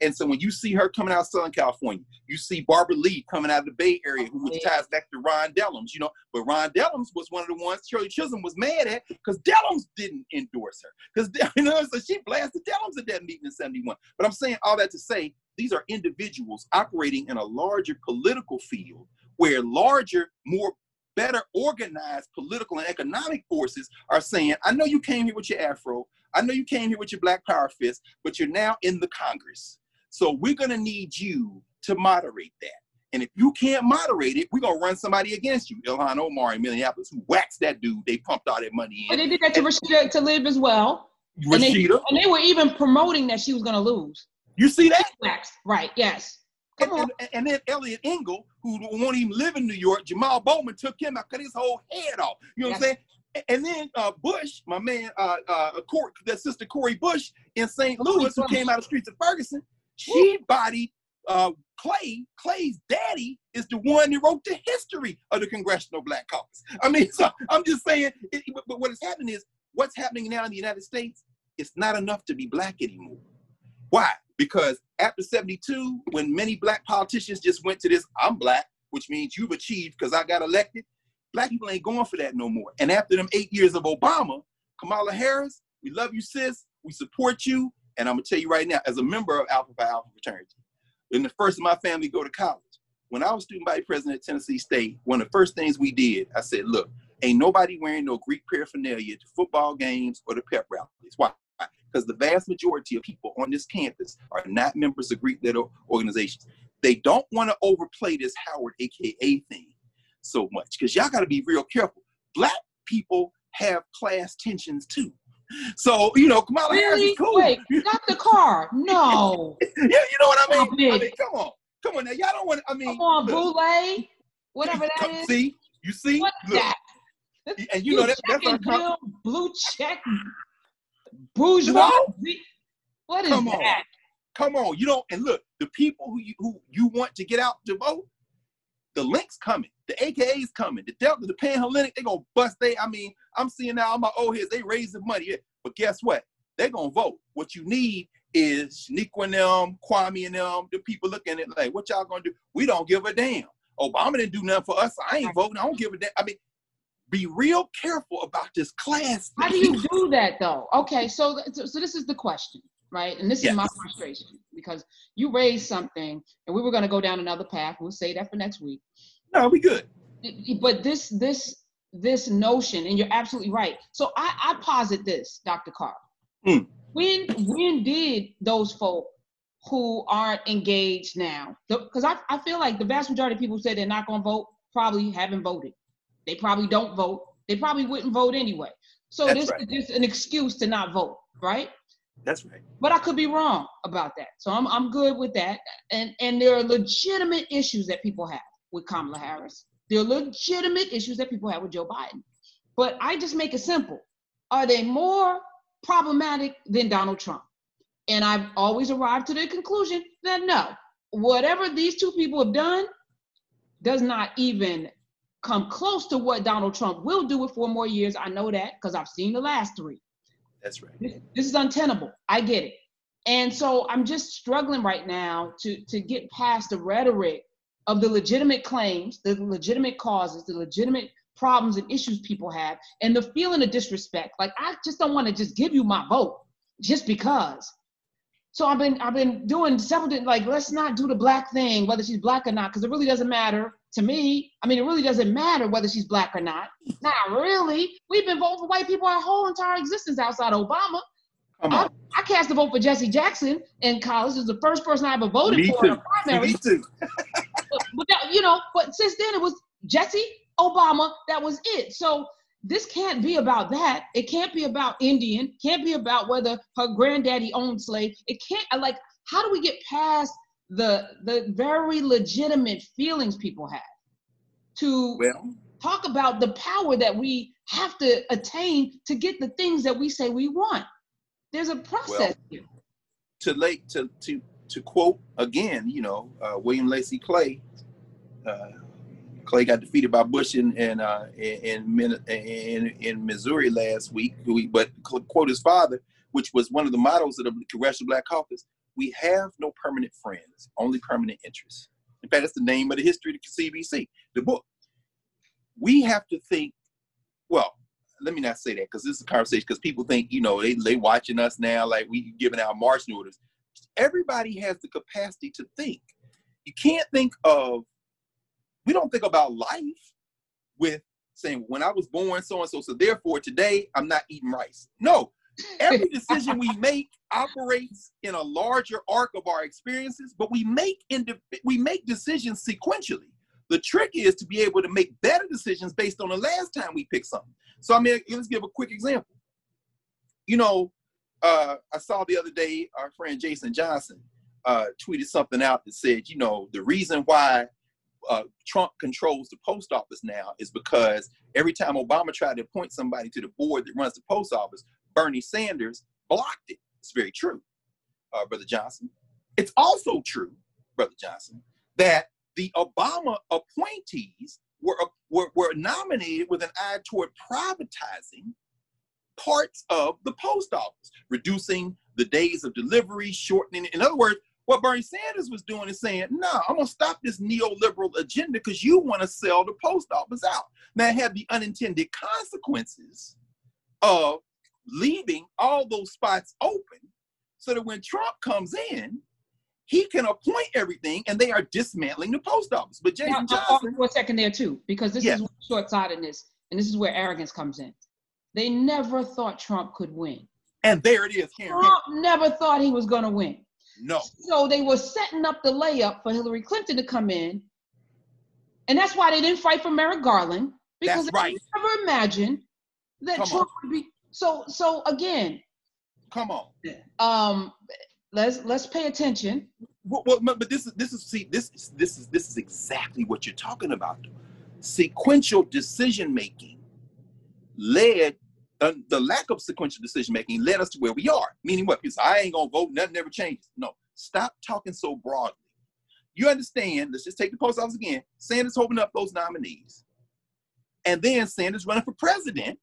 And so when you see her coming out of Southern California, you see Barbara Lee coming out of the Bay Area, who was ties back to Ron Dellums, you know. But Ron Dellums was one of the ones Shirley Chisholm was mad at because Dellums didn't endorse her. Because you know, so she blasted Dellums at that meeting in 71. But I'm saying all that to say these are individuals operating in a larger political field where larger, more better organized political and economic forces are saying, I know you came here with your afro. I know you came here with your black power fist, but you're now in the Congress. So we're going to need you to moderate that. And if you can't moderate it, we're gonna run somebody against you. Ilhan Omar in Minneapolis, who waxed that dude, they pumped all that money in. But they did that to Rashida Tlaib as well. Rashida. And they, and they, were even promoting that she was gonna lose. You see that? Waxed. Right, yes. And, and, and, then Eliot Engel, who won't even live in New York, Jamal Bowman took him out, cut his whole head off. You know yes. what I'm saying? And then uh, Bush, my man, uh, uh, that sister Cori Bush in St. Louis, who came out of the streets of Ferguson, she bodied uh, Clay. Clay's daddy is the one that wrote the history of the Congressional Black Caucus. I mean, so I'm just saying, it, but, but what is happening is what's happening now in the United States, it's not enough to be black anymore. Why? Because after 72, when many black politicians just went to this, I'm black, which means you've achieved because I got elected, black people ain't going for that no more. And after them eight years of Obama, Kamala Harris, we love you, sis. We support you. And I'm gonna tell you right now, as a member of Alpha Phi Alpha fraternity, in the first of my family go to college, when I was student body president at Tennessee State, one of the first things we did, I said, look, ain't nobody wearing no Greek paraphernalia to football games or the pep rallies. Why? Because the vast majority of people on this campus are not members of Greek little organizations. They don't want to overplay this Howard AKA thing so much because y'all got to be real careful. Black people have class tensions too. So, you know, Kamala really? Harris is cool. Wait, not the car. No. yeah, you know what I mean? I mean, come on. Come on now. Y'all don't want I mean, Come on, Boule, whatever that come- is. See? You see? What is Look, that? And you know that, that's Blue our blue, blue check, bourgeois. What is Come on. that? Come on, you don't. And look, the people who you who you want to get out to vote, the links coming, the AKA's coming, the Delta, the Panhellenic, they gonna bust. They, I mean, I'm seeing now all my old heads, they raising money. Yeah, but guess what? They gonna vote. What you need is Shaniqua and them, Kwame and them, the people looking at it like, what y'all gonna do? We don't give a damn. Obama didn't do nothing for us. I ain't voting. I don't give a damn. I mean, be real careful about this class. How do you do that though? Okay, so so, so this is the question, right? And this is my frustration because you raised something, and we were going to go down another path. We'll say that for next week. No, we good. But this this this notion, and you're absolutely right. So I, I posit this, Dr. Carr. Hmm. When when did those folk who aren't engaged now? Because I, I feel like the vast majority of people who say they're not going to vote probably haven't voted. They probably don't vote. They probably wouldn't vote anyway. So That's this right. is just an excuse to not vote, right? That's right. But I could be wrong about that. So I'm I'm good with that. And and there are legitimate issues that people have with Kamala Harris. There are legitimate issues that people have with Joe Biden. But I just make it simple. Are they more problematic than Donald Trump? And I've always arrived to the conclusion that no. Whatever these two people have done does not even come close to what Donald Trump will do with four more years. I know that because I've seen the last three That's right. this, this is untenable. I get it. And so I'm just struggling right now to to get past the rhetoric of the legitimate claims, the legitimate causes, the legitimate problems and issues people have, and the feeling of disrespect. Like I just don't want to just give you my vote just because. So I've been I've been doing several like let's not do the black thing whether she's black or not because it really doesn't matter to me. I mean it really doesn't matter whether she's black or not. Not really. We've been voting for white people our whole entire existence outside Obama. On. I cast a vote for Jesse Jackson in college. It was the first person I ever voted Me for in too. a primary. Me too. But that, you know, but since then it was Jesse Obama. That was it. So this can't be about that. It can't be about Indian. Can't be about whether her granddaddy owned slave. It can't. Like, how do we get past the the very legitimate feelings people have to Well, talk about the power that we have to attain to get the things that we say we want? There's a process here. to late to to to quote again, you know, uh, William Lacy Clay. Uh, Clay got defeated by Bush in in uh, in, in in Missouri last week. But quote his father, which was one of the mottos of the Congressional Black Caucus: "We have no permanent friends, only permanent interests." In fact, that's the name of the history of the CBC, the book. We have to think. Well, let me not say that because this is a conversation because people think you know they they watching us now like we giving out marching orders. Everybody has the capacity to think. You can't think of. We don't think about life with saying when I was born so and so. So therefore today I'm not eating rice. No, every decision we make operates in a larger arc of our experiences, but we make indi- we make decisions sequentially. The trick is to be able to make better decisions based on the last time we picked something. So I mean, let's give a quick example. You know, uh, I saw the other day our friend Jason Johnson uh, tweeted something out that said, you know, the reason why uh, Trump controls the post office now is because every time Obama tried to appoint somebody to the board that runs the post office, Bernie Sanders blocked it. It's very true, uh, Brother Johnson. It's also true, Brother Johnson, that the Obama appointees were, were, were nominated with an eye toward privatizing parts of the post office, reducing the days of delivery, shortening it. In other words, what Bernie Sanders was doing is saying, no, I'm gonna stop this neoliberal agenda because you want to sell the post office out. Now it had the unintended consequences of leaving all those spots open so that when Trump comes in, he can appoint everything and they are dismantling the post office. But Jason now, Johnson. For a second there, too, because this is short sightedness and this is where arrogance comes in. They never thought Trump could win. And there it is. Trump never thought he was going to win. No. So they were setting up the layup for Hillary Clinton to come in. And that's why they didn't fight for Merrick Garland because that's right. they never imagined that come Trump on. would be. So so again. Come on. Um, let's let's pay attention. Well, well, but this is this is see this is this is this is exactly what you're talking about. Sequential decision making led uh, the lack of sequential decision making led us to where we are. Meaning what? Because I ain't gonna vote, nothing ever changes. No, stop talking so broadly. You understand? Let's just take the post office again. Sanders holding up those nominees, and then Sanders running for president,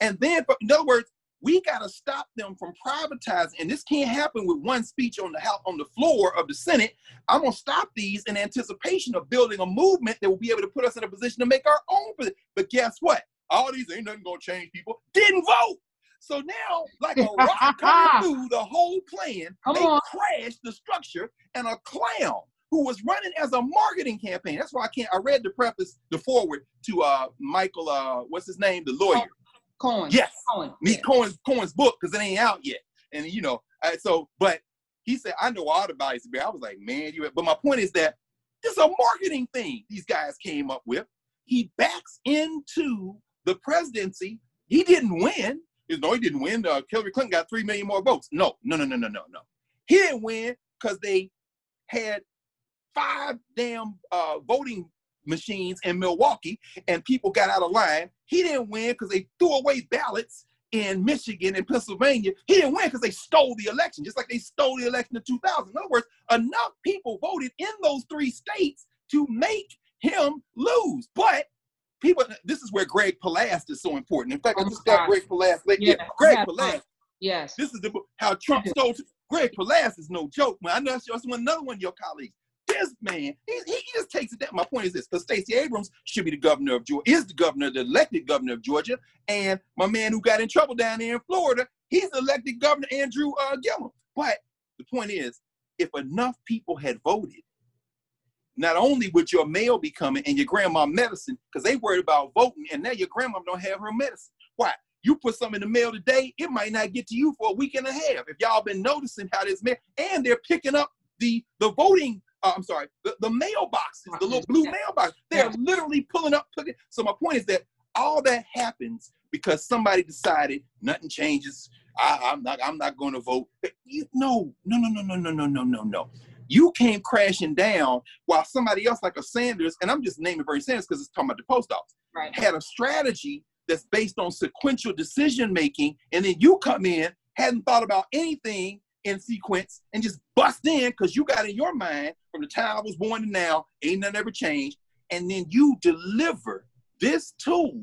and then, in other words, we got to stop them from privatizing. And this can't happen with one speech on the house on the floor of the Senate. I'm gonna stop these in anticipation of building a movement that will be able to put us in a position to make our own. But guess what? All these ain't nothing gonna change people. Didn't vote. So now, like a rock coming through the whole plan, Come they on. crashed the structure and a clown who was running as a marketing campaign. That's why I can't. I read the preface, the forward to uh Michael, uh, what's his name, the lawyer. Cohen. Yes. Cohen. Me yeah. Cohen's Cohen's book because it ain't out yet. And you know, so but he said I know all about it. I was like, man, you. But my point is that this is a marketing thing these guys came up with. He backs into the presidency. He didn't win. No, he didn't win. Uh, Hillary Clinton got three million more votes. No, no, no, no, no, no, no. He didn't win because they had five damn uh, voting machines in Milwaukee and people got out of line. He didn't win because they threw away ballots in Michigan and Pennsylvania. He didn't win because they stole the election, just like they stole the election in 2000. In other words, enough people voted in those three states to make him lose. But people, this is where Greg Palast is so important. In fact, I just got Greg Palast. Like, yeah, yeah, Greg Palast. Yes. This is the how Trump stole. Greg Palast is no joke, man. I know that's another one of your colleagues this man, he, he just takes it down. My point is this: because Stacey Abrams should be the governor of Georgia, is the governor, the elected governor of Georgia, and my man who got in trouble down there in Florida, he's elected governor Andrew uh, Gillum. But the point is, if enough people had voted, not only would your mail be coming and your grandma medicine, because they worried about voting, and now your grandma don't have her medicine. Why? You put something in the mail today, it might not get to you for a week and a half. If y'all been noticing how this mail, and they're picking up the the voting uh, I'm sorry, the, the mailboxes, the little blue mailbox. They're literally pulling up. Putting, so my point is that all that happens because somebody decided nothing changes. I, am not. I'm not going to vote. You, no, no, no, no, no, no, no, no, no, no. You came crashing down while somebody else, like a Sanders, and I'm just naming Bernie Sanders because it's talking about the post office, right. had a strategy that's based on sequential decision making, and then you come in, hadn't thought about anything in sequence and just bust in because you got in your mind from the time I was born to now, ain't nothing ever changed. And then you deliver this tool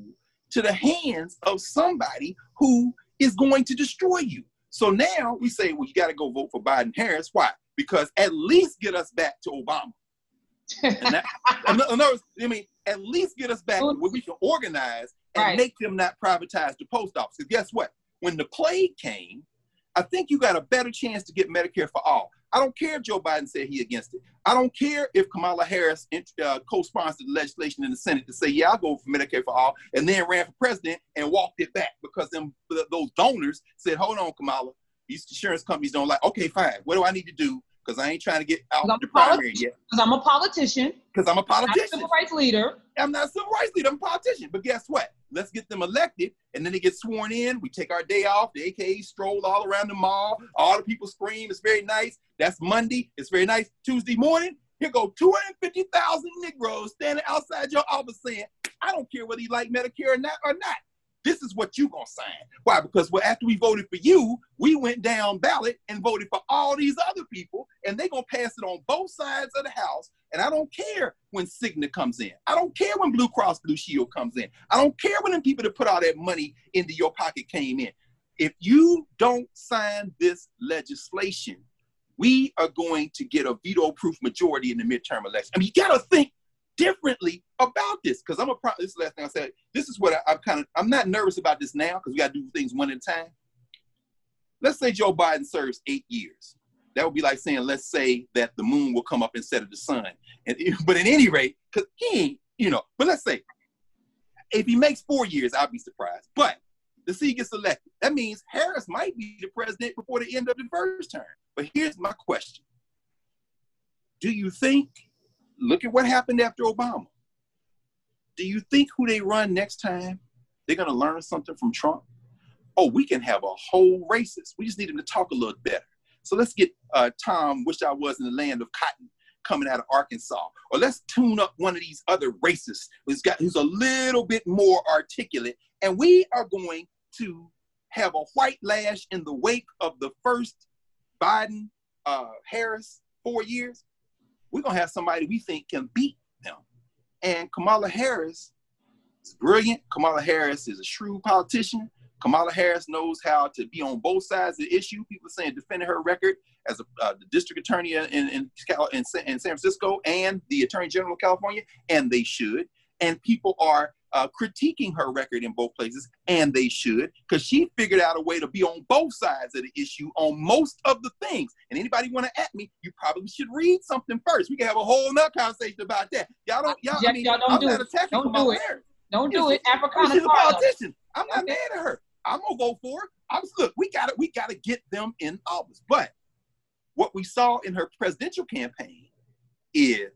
to the hands of somebody who is going to destroy you. So now we say, well, you got to go vote for Biden Harris. Why? Because at least get us back to Obama. and that, in other words, I mean, at least get us back where we can organize and right. make them not privatize the post office. Because guess what? When the plague came, I think you got a better chance to get Medicare for all. I don't care if Joe Biden said he against it. I don't care if Kamala Harris uh, co-sponsored legislation in the Senate to say, yeah, I'll go for Medicare for all, and then ran for president and walked it back because them those donors said, hold on, Kamala, these insurance companies don't like, okay, fine. What do I need to do? Because I ain't trying to get out of the primary yet. Because I'm a politician. Because I'm a politician. I'm a civil rights leader. I'm not a civil rights leader. I'm a politician. But guess what? Let's get them elected, and then they get sworn in. We take our day off. The AKA stroll all around the mall. All the people scream. It's very nice. That's Monday. It's very nice. Tuesday morning, here go 250,000 Negroes standing outside your office saying, I don't care whether you like Medicare or not or not. This is what you gonna sign. Why? Because well, after we voted for you, we went down ballot and voted for all these other people, and they gonna pass it on both sides of the house. And I don't care when Cigna comes in. I don't care when Blue Cross Blue Shield comes in. I don't care when the people that put all that money into your pocket came in. If you don't sign this legislation, we are going to get a veto-proof majority in the midterm election. I mean, you gotta think differently about this because I'm a pro- this is the last thing I said. This is what I, I'm kind of I'm not nervous about this now because we got to do things one at a time. Let's say Joe Biden serves eight years. That would be like saying, let's say that the moon will come up instead of the sun. And but at any rate, because he ain't, you know, but let's say if he makes four years, I'll be surprised. But the seat gets elected. That means Harris might be the president before the end of the first term. But here's my question. Do you think look at what happened after Obama. Do you think who they run next time, they're going to learn something from Trump? Oh, we can have a whole racist. We just need them to talk a little better. So let's get uh, Tom, wish I was in the land of cotton, coming out of Arkansas. Or let's tune up one of these other racists who's got who's a little bit more articulate. And we are going to have a white lash in the wake of the first Biden uh, Harris four years we're gonna have somebody we think can beat them. And Kamala Harris is brilliant. Kamala Harris is a shrewd politician. Kamala Harris knows how to be on both sides of the issue. People saying defending her record as a uh, the district attorney in in, in, in San Francisco and the attorney general of California, and they should. And people are uh, critiquing her record in both places, and they should, because she figured out a way to be on both sides of the issue on most of the things. And anybody want to at me, you probably should read something first. We can have a whole nother conversation about that. Y'all don't, y'all, I mean, y'all don't I'm do not it. attacking Don't do it. Don't do it. Africana She's a politician. I'm not Okay. mad at her. I'm gonna go for it. I'm look, we gotta we gotta get them in office. But what we saw in her presidential campaign is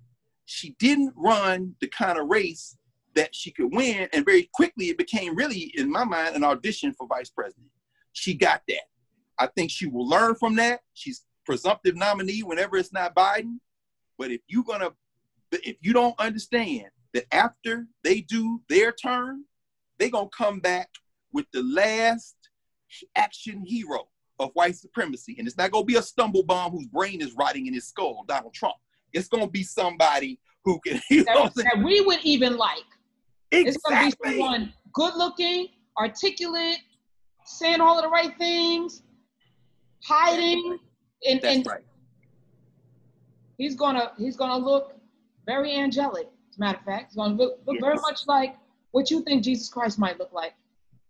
she didn't run the kind of race that she could win, and very quickly it became really, in my mind, an audition for vice president. She got that. I think she will learn from that. She's presumptive nominee whenever it's not Biden. But if you're gonna, if you don't understand that after they do their turn, they're gonna come back with the last action hero of white supremacy. And it's not gonna be a stumble bomb whose brain is rotting in his skull, Donald Trump. It's gonna be somebody who can, you know what That, that we would even like. Saying? It's gonna be Exactly. someone good looking, articulate, saying all of the right things, hiding, and, That's and right. he's gonna he's gonna look very angelic. As a matter of fact, he's gonna look, look very much like what you think Jesus Christ might look like.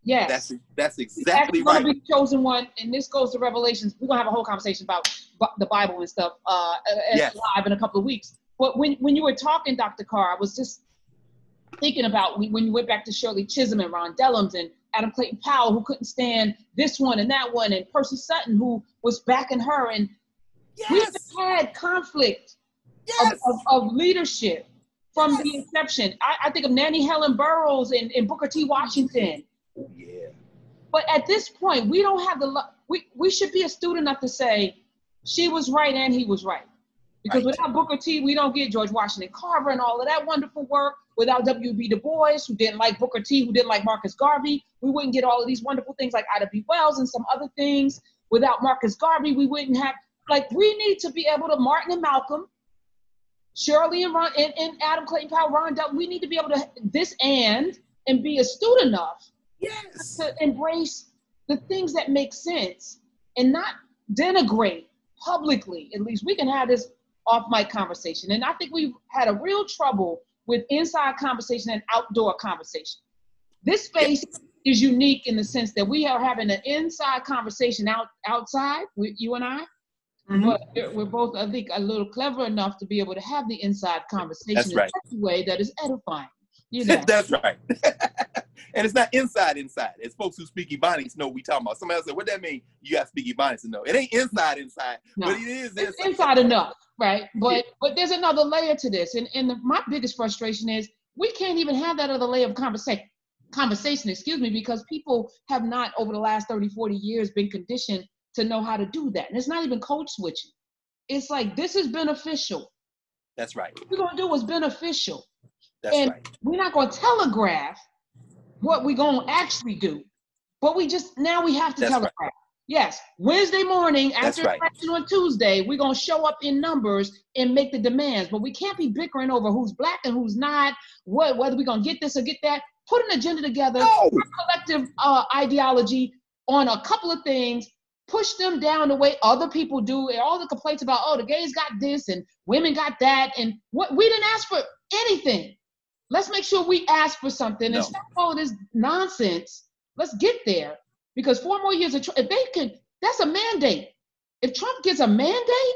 Yes. That's that's He's exactly actually gonna right. be chosen one, and this goes to Revelations. We're gonna have a whole conversation about the Bible and stuff uh, Yes. live in a couple of weeks. But when when you were talking, Dr. Carr, I was just thinking about when when you went back to Shirley Chisholm and Ron Dellums and Adam Clayton Powell, who couldn't stand this one and that one, and Percy Sutton, who was backing her, and we've had conflict of, Yes. of, of leadership from the inception. I, I think of Nannie Helen Burroughs and, and Booker T. Washington. Yeah. But at this point, we don't have the we we should be astute enough to say she was right and he was right. Because Right. without Booker T, we don't get George Washington Carver and all of that wonderful work. Without W.B. Du Bois, who didn't like Booker T, who didn't like Marcus Garvey, we wouldn't get all of these wonderful things like Ida B. Wells and some other things. Without Marcus Garvey, we wouldn't have like we need to be able to Martin and Malcolm, Shirley and Ron and, and Adam Clayton Powell, Ron Dell, we need to be able to this and and be astute enough Yes. to embrace the things that make sense and not denigrate publicly. At least we can have this off mic conversation. And I think we've had a real trouble with inside conversation and outdoor conversation. This space is unique in the sense that we are having an inside conversation out outside with you and I. Mhm. But we're- we're both, I think, a little clever enough to be able to have the inside conversation That's in right. such a way that is edifying. You know, That's right. and it's not inside inside. It's folks who speak Ebonics know we talking about. Somebody else said, what that mean? You got to speak Ebonics to know. It ain't inside inside, No. but it is it's inside. inside enough, right? But but there's another layer to this, and and the, my biggest frustration is we can't even have that other layer of conversation. Conversation, excuse me, because people have not over the last 30, 40 years been conditioned to know how to do that. And it's not even code switching. It's like this is beneficial. That's right. What we're gonna do is beneficial. That's and right. we're not gonna telegraph what we're gonna actually do. But we just now we have to That's right. telegraph. Yes, Wednesday morning after right. election on Tuesday, we're gonna show up in numbers and make the demands. But we can't be bickering over who's black and who's not, what whether we're gonna get this or get that. Put an agenda together, No. collective uh, ideology on a couple of things, push them down the way other people do, and all the complaints about oh the gays got this and women got that, and what we didn't ask for anything. Let's make sure we ask for something No. and stop all this nonsense. Let's get there because four more years of Trump, if they could, that's a mandate. If Trump gets a mandate,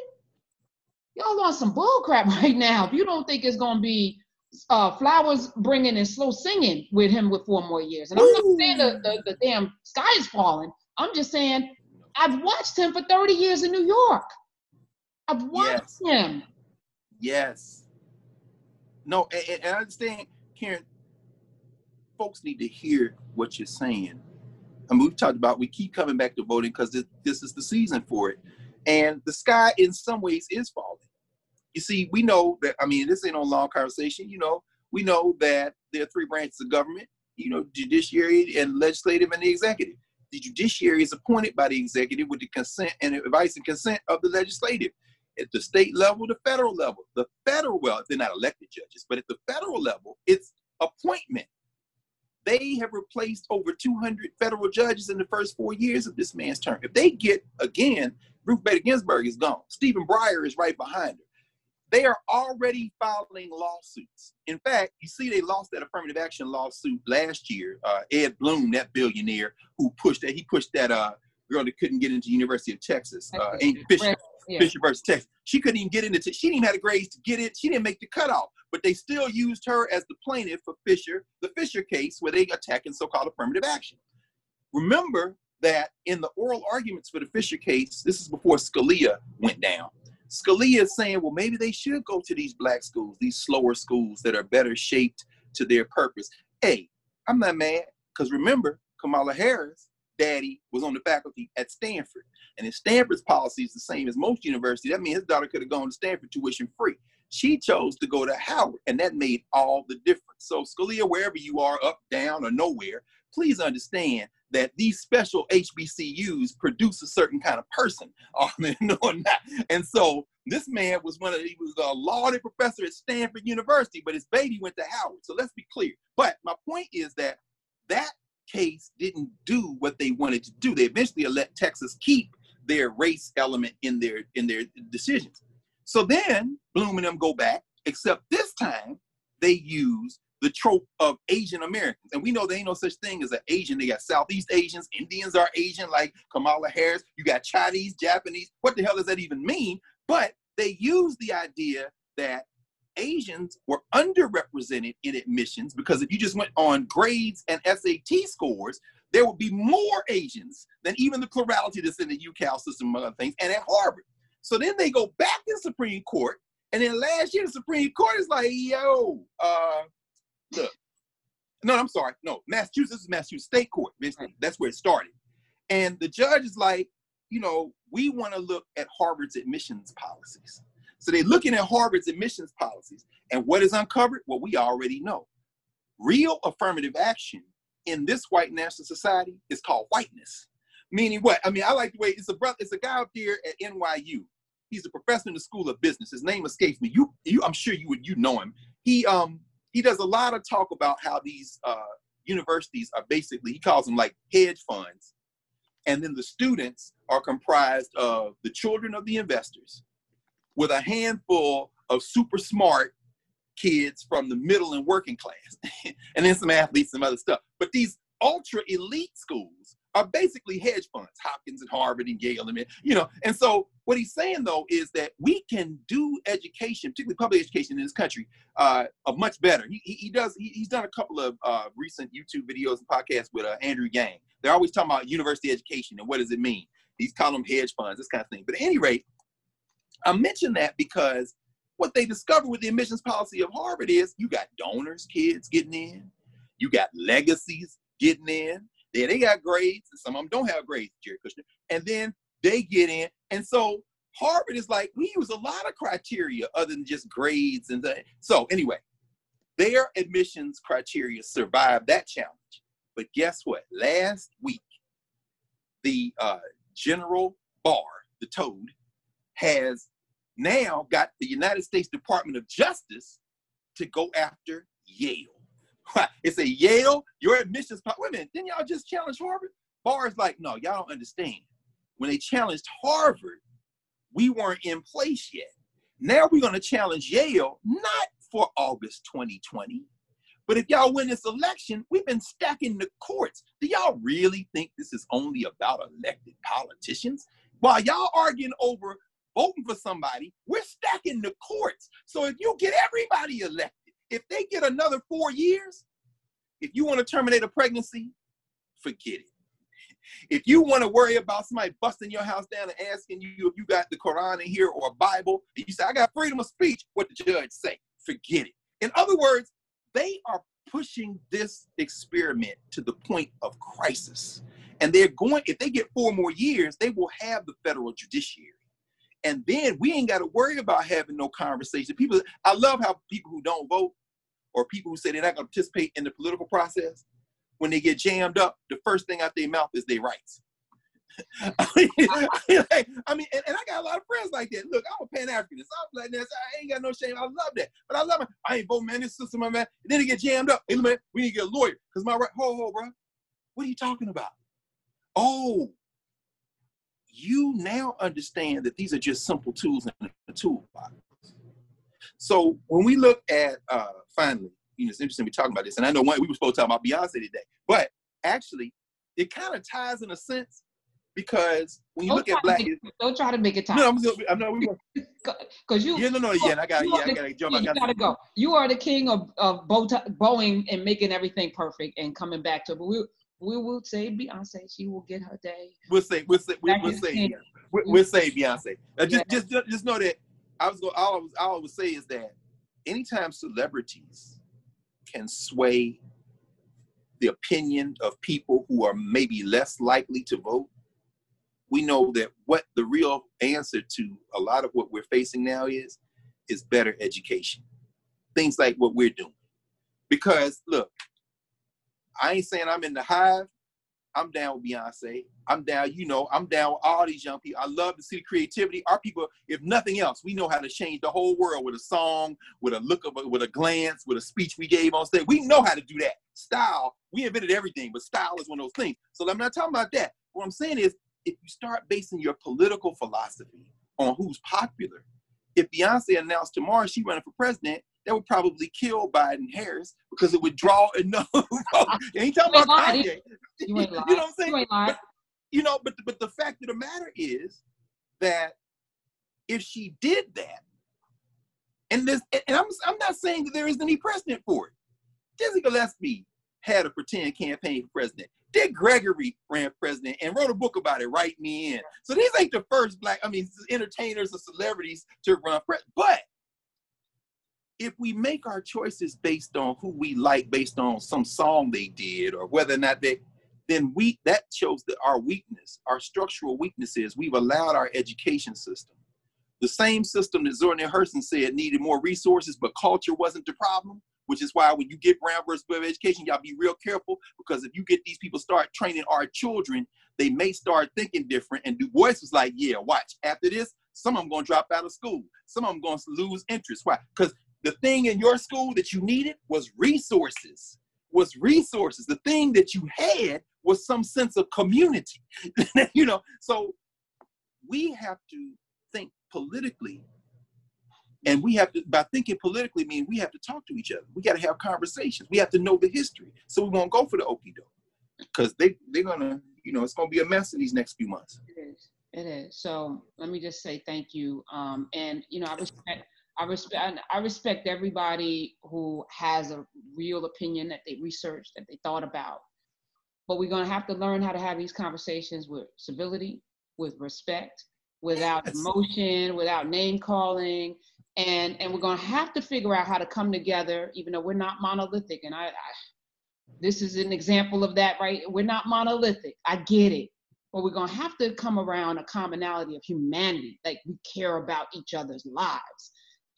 y'all on some bull crap right now. If you don't think it's gonna be uh, flowers bringing and slow singing with him with four more years, and I'm not saying the, the, the damn sky is falling. I'm just saying I've watched him for 30 years in New York. I've watched him. Yes. No, and, and- I understand, Karen. Folks need to hear what you're saying. I mean, we've talked about we keep coming back to voting because this, this is the season for it, and the sky in some ways is falling. You see, we know that. I mean, this ain't no long conversation. You know, we know that there are three branches of government. You know, judiciary and legislative and the executive. The judiciary is appointed by the executive with the consent and advice and consent of the legislative at the state level, the federal level. The federal, well, they're not elected judges, but at the federal level, it's appointment. They have replaced over 200 federal judges in the first four years of this man's term. If they get again, Ruth Bader Ginsburg is gone. Stephen Breyer is right behind her. They are already filing lawsuits. In fact, you see, they lost that affirmative action lawsuit last year. Uh, Ed Blum, that billionaire who pushed that, he pushed that uh, girl that couldn't get into University of Texas, uh, Amy Fisher. Yeah. Fisher versus Texas. She couldn't even get into. Te- she didn't even have the grades to get it. She didn't make the cutoff, but they still used her as the plaintiff for Fisher, the Fisher case, where they attacking so-called affirmative action. Remember that in the oral arguments for the Fisher case, this is before Scalia went down. Scalia is saying, well, maybe they should go to these black schools, these slower schools that are better shaped to their purpose. Hey, I'm not mad because remember, Kamala Harris, daddy, was on the faculty at Stanford. And if Stanford's policy is the same as most universities, that means his daughter could have gone to Stanford tuition free. She chose to go to Howard, and that made all the difference. So, Scalia, wherever you are, up, down, or nowhere, please understand that these special HBCUs produce a certain kind of person. No, not. And so, this man was one of he was a lauded professor at Stanford University, but his baby went to Howard. So let's be clear. But my point is that that case didn't do what they wanted to do. They eventually let Texas keep their race element in their in their decisions. So then Blum and them go back, except this time they use the trope of Asian Americans. And we know there ain't no such thing as an Asian. They got Southeast Asians, Indians are Asian, like Kamala Harris. You got Chinese, Japanese. What the hell does that even mean? But they use the idea that Asians were underrepresented in admissions because if you just went on grades and SAT scores, there would be more Asians than even the plurality that's in the UCal system, among other things, and at Harvard. So then they go back to the Supreme Court, and then last year the Supreme Court is like, yo, uh, look, no, I'm sorry, no, Massachusetts is Massachusetts State Court. Basically, that's where it started, and the judge is like, you know, we want to look at Harvard's admissions policies. So they're looking at Harvard's admissions policies, and what is uncovered? Well, we already know. Real affirmative action in this white national society is called whiteness. Meaning what? I mean, I like the way it's a brother, it's a guy up there at NYU. He's a professor in the School of Business. His name escapes me. You, you, I'm sure you would, you know him. He, um, he does a lot of talk about how these uh, universities are basically, he calls them like hedge funds, and then the students are comprised of the children of the investors, with a handful of super smart kids from the middle and working class, and then some athletes, some other stuff. But these ultra elite schools are basically hedge funds, Hopkins and Harvard and Yale, and you know. And so what he's saying though is that we can do education, particularly public education in this country, uh, uh, much better. He, he, does. He, he's done a couple of uh, recent YouTube videos and podcasts with uh, Andrew Yang. They're always talking about university education and what does it mean. He's calling them hedge funds, this kind of thing. But at any rate, I mention that because what they discovered with the admissions policy of Harvard is you got donors, kids getting in, you got legacies getting in. Then they got grades, and some of them don't have grades, Jerry Kushner, and then they get in. And so Harvard is like, we use a lot of criteria other than just grades. And so anyway, their admissions criteria survived that challenge. But guess what? Last week, the uh, general Barr, the toad, has now got the United States Department of Justice to go after Yale. It's a Yale, your admissions. Wait a minute, didn't y'all just challenge Harvard? Barr's like, no, y'all don't understand. When they challenged Harvard, we weren't in place yet. Now we're going to challenge Yale, not for August 2020. But if y'all win this election, we've been stacking the courts. Do y'all really think this is only about elected politicians? While y'all arguing over voting for somebody, we're stacking the courts. So if you get everybody elected, if they get another four years, if you want to terminate a pregnancy, forget it. If you want to worry about somebody busting your house down and asking you if you got the Quran in here or a Bible, you say, I got freedom of speech, what the judge say? Forget it. In other words, they are pushing this experiment to the point of crisis. And they're going, if they get four more years, they will have the federal judiciary. And then we ain't got to worry about having no conversation. People, I love how people who don't vote or people who say they're not going to participate in the political process, when they get jammed up, the first thing out their mouth is their rights. I mean, I mean and, and, I got a lot of friends like that. Look, I'm a Pan Africanist. I'm like this. I ain't got no shame. I love that. But I love it. I ain't voting, man. This system, my man. And then they get jammed up. Hey, man, we need to get a lawyer. Because my right, ho, ho, bro. What are you talking about? Oh, you now understand that these are just simple tools in a toolbox. So when we look at uh finally, you know, it's interesting we talking about this, and I know one we were supposed to talk about Beyonce today, but actually, it kind of ties in a sense because when you don't look at black, it, don't try to make it time. No, I'm, I'm not. Because you, yeah, no, no, yeah, I got, yeah, I got to jump. You got to go. You are the king of of Boeing and making everything perfect and coming back to. But we we will say Beyonce. She will get her day. We'll say we'll say we'll, we'll say we'll, we'll, say Beyonce. Just, yeah. just just know that I was going. All I was all I would say is that anytime celebrities can sway the opinion of people who are maybe less likely to vote, we know that what the real answer to a lot of what we're facing now is is better education. Things like what we're doing. Because look, I ain't saying I'm in the hive. I'm down with Beyonce. I'm down, you know, I'm down with all these young people. I love to see the creativity. Our people, if nothing else, we know how to change the whole world with a song, with a look of, a, with a glance, with a speech we gave on stage. We know how to do that. Style, we invented everything, but style is one of those things. So I'm not talking about that. What I'm saying is, if you start basing your political philosophy on who's popular, if Beyonce announced tomorrow she's running for president, that would probably kill Biden Harris because it would draw enough. ain't talking about Kanye. You, you, know what I'm saying? You, but, you know, but but the fact of the matter is that if she did that, and this, and I'm I'm not saying that there isn't any precedent for it. Dizzy Gillespie had a pretend campaign for president. Dick Gregory ran president and wrote a book about it, Write Me In. So these ain't the first black, I mean, entertainers or celebrities to run president. But if we make our choices based on who we like, based on some song they did, or whether or not they, then we that shows that our weakness, our structural weakness is we've allowed our education system, the same system that Zora Neale Hurston said needed more resources, but culture wasn't the problem. Which is why when you get Brown versus Board of Education, y'all be real careful because if you get these people start training our children, they may start thinking different. And Du Bois was like, "Yeah, watch. After this, some of them gonna drop out of school. Some of them gonna lose interest. Why? Because the thing in your school that you needed was resources was resources. The thing that you had was some sense of community you know? So we have to think politically and we have to by thinking politically mean we have to talk to each other. We got to have conversations. We have to know the history so we won't go for the okey doke because they they're gonna you know it's gonna be a mess in these next few months. It is. It is. So let me just say thank you. Um and you know i respect I respect I respect everybody who has a real opinion that they researched, that they thought about. But we're gonna have to learn how to have these conversations with civility, with respect, without yes. emotion, without name calling, and and we're gonna have to figure out how to come together, even though we're not monolithic. And I, I this is an example of that, right? We're not monolithic. I get it. But we're gonna have to come around a commonality of humanity, like we care about each other's lives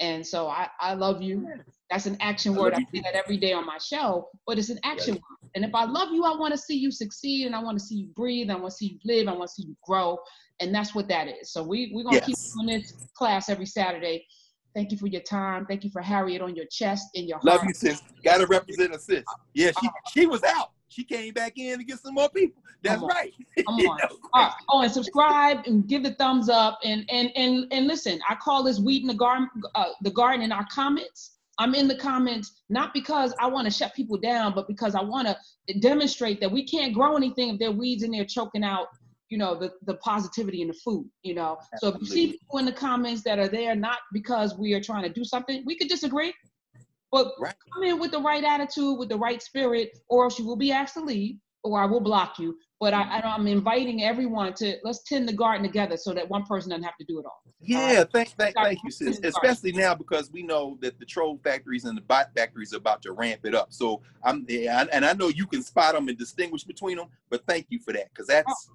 and so I, I love you. That's an action word. I say that every day on my show, but it's an action word. And if I love you, I want to see you succeed and I want to see you breathe. I want to see you live. I want to see you grow. And that's what that is. So we, we're going to yes. keep doing this class every Saturday. Thank you for your time. Thank you for Harriet on your chest and your heart. Love you, sis. Got to represent a sis. Yeah, she, she was out. She came back in to get some more people. That's Come right. Come on. All right. Oh, and subscribe and give the thumbs up and and and and listen. I call this weed in the garden, uh, the garden in our comments. I'm in the comments not because I want to shut people down, but because I want to demonstrate that we can't grow anything if there are weeds in there choking out, you know, the, the positivity in the food, you know. So if you see people in the comments that are there not because we are trying to do something, we could disagree, but Right. come in with the right attitude, with the right spirit, or else you will be asked to leave, or I will block you. But I, I'm inviting everyone to let's tend the garden together so that one person doesn't have to do it all. Yeah, thank, thank, thank you, sis. Especially now because we know that the troll factories and the bot factories are about to ramp it up. So I'm, yeah, and- I know you can spot them and distinguish between them. But thank you for that because oh, that's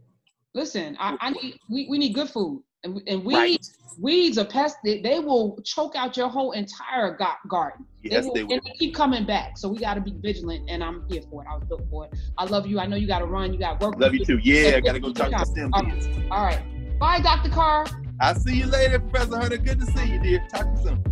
Listen, I, I need we, we need good food, and and Right. weeds weeds are pests. They, they will choke out your whole entire ga- garden. yes, will, they will. and they keep coming back. So we got to be vigilant, and I'm here for it. I was built for it. I love you. I know you got to run. You got work. Love to you too. Yeah, I gotta go talk to. STEM kids. All right. Bye, Dr. Carr. I'll see you later, Professor Hunter. Good to see you, dear. Talk to you soon.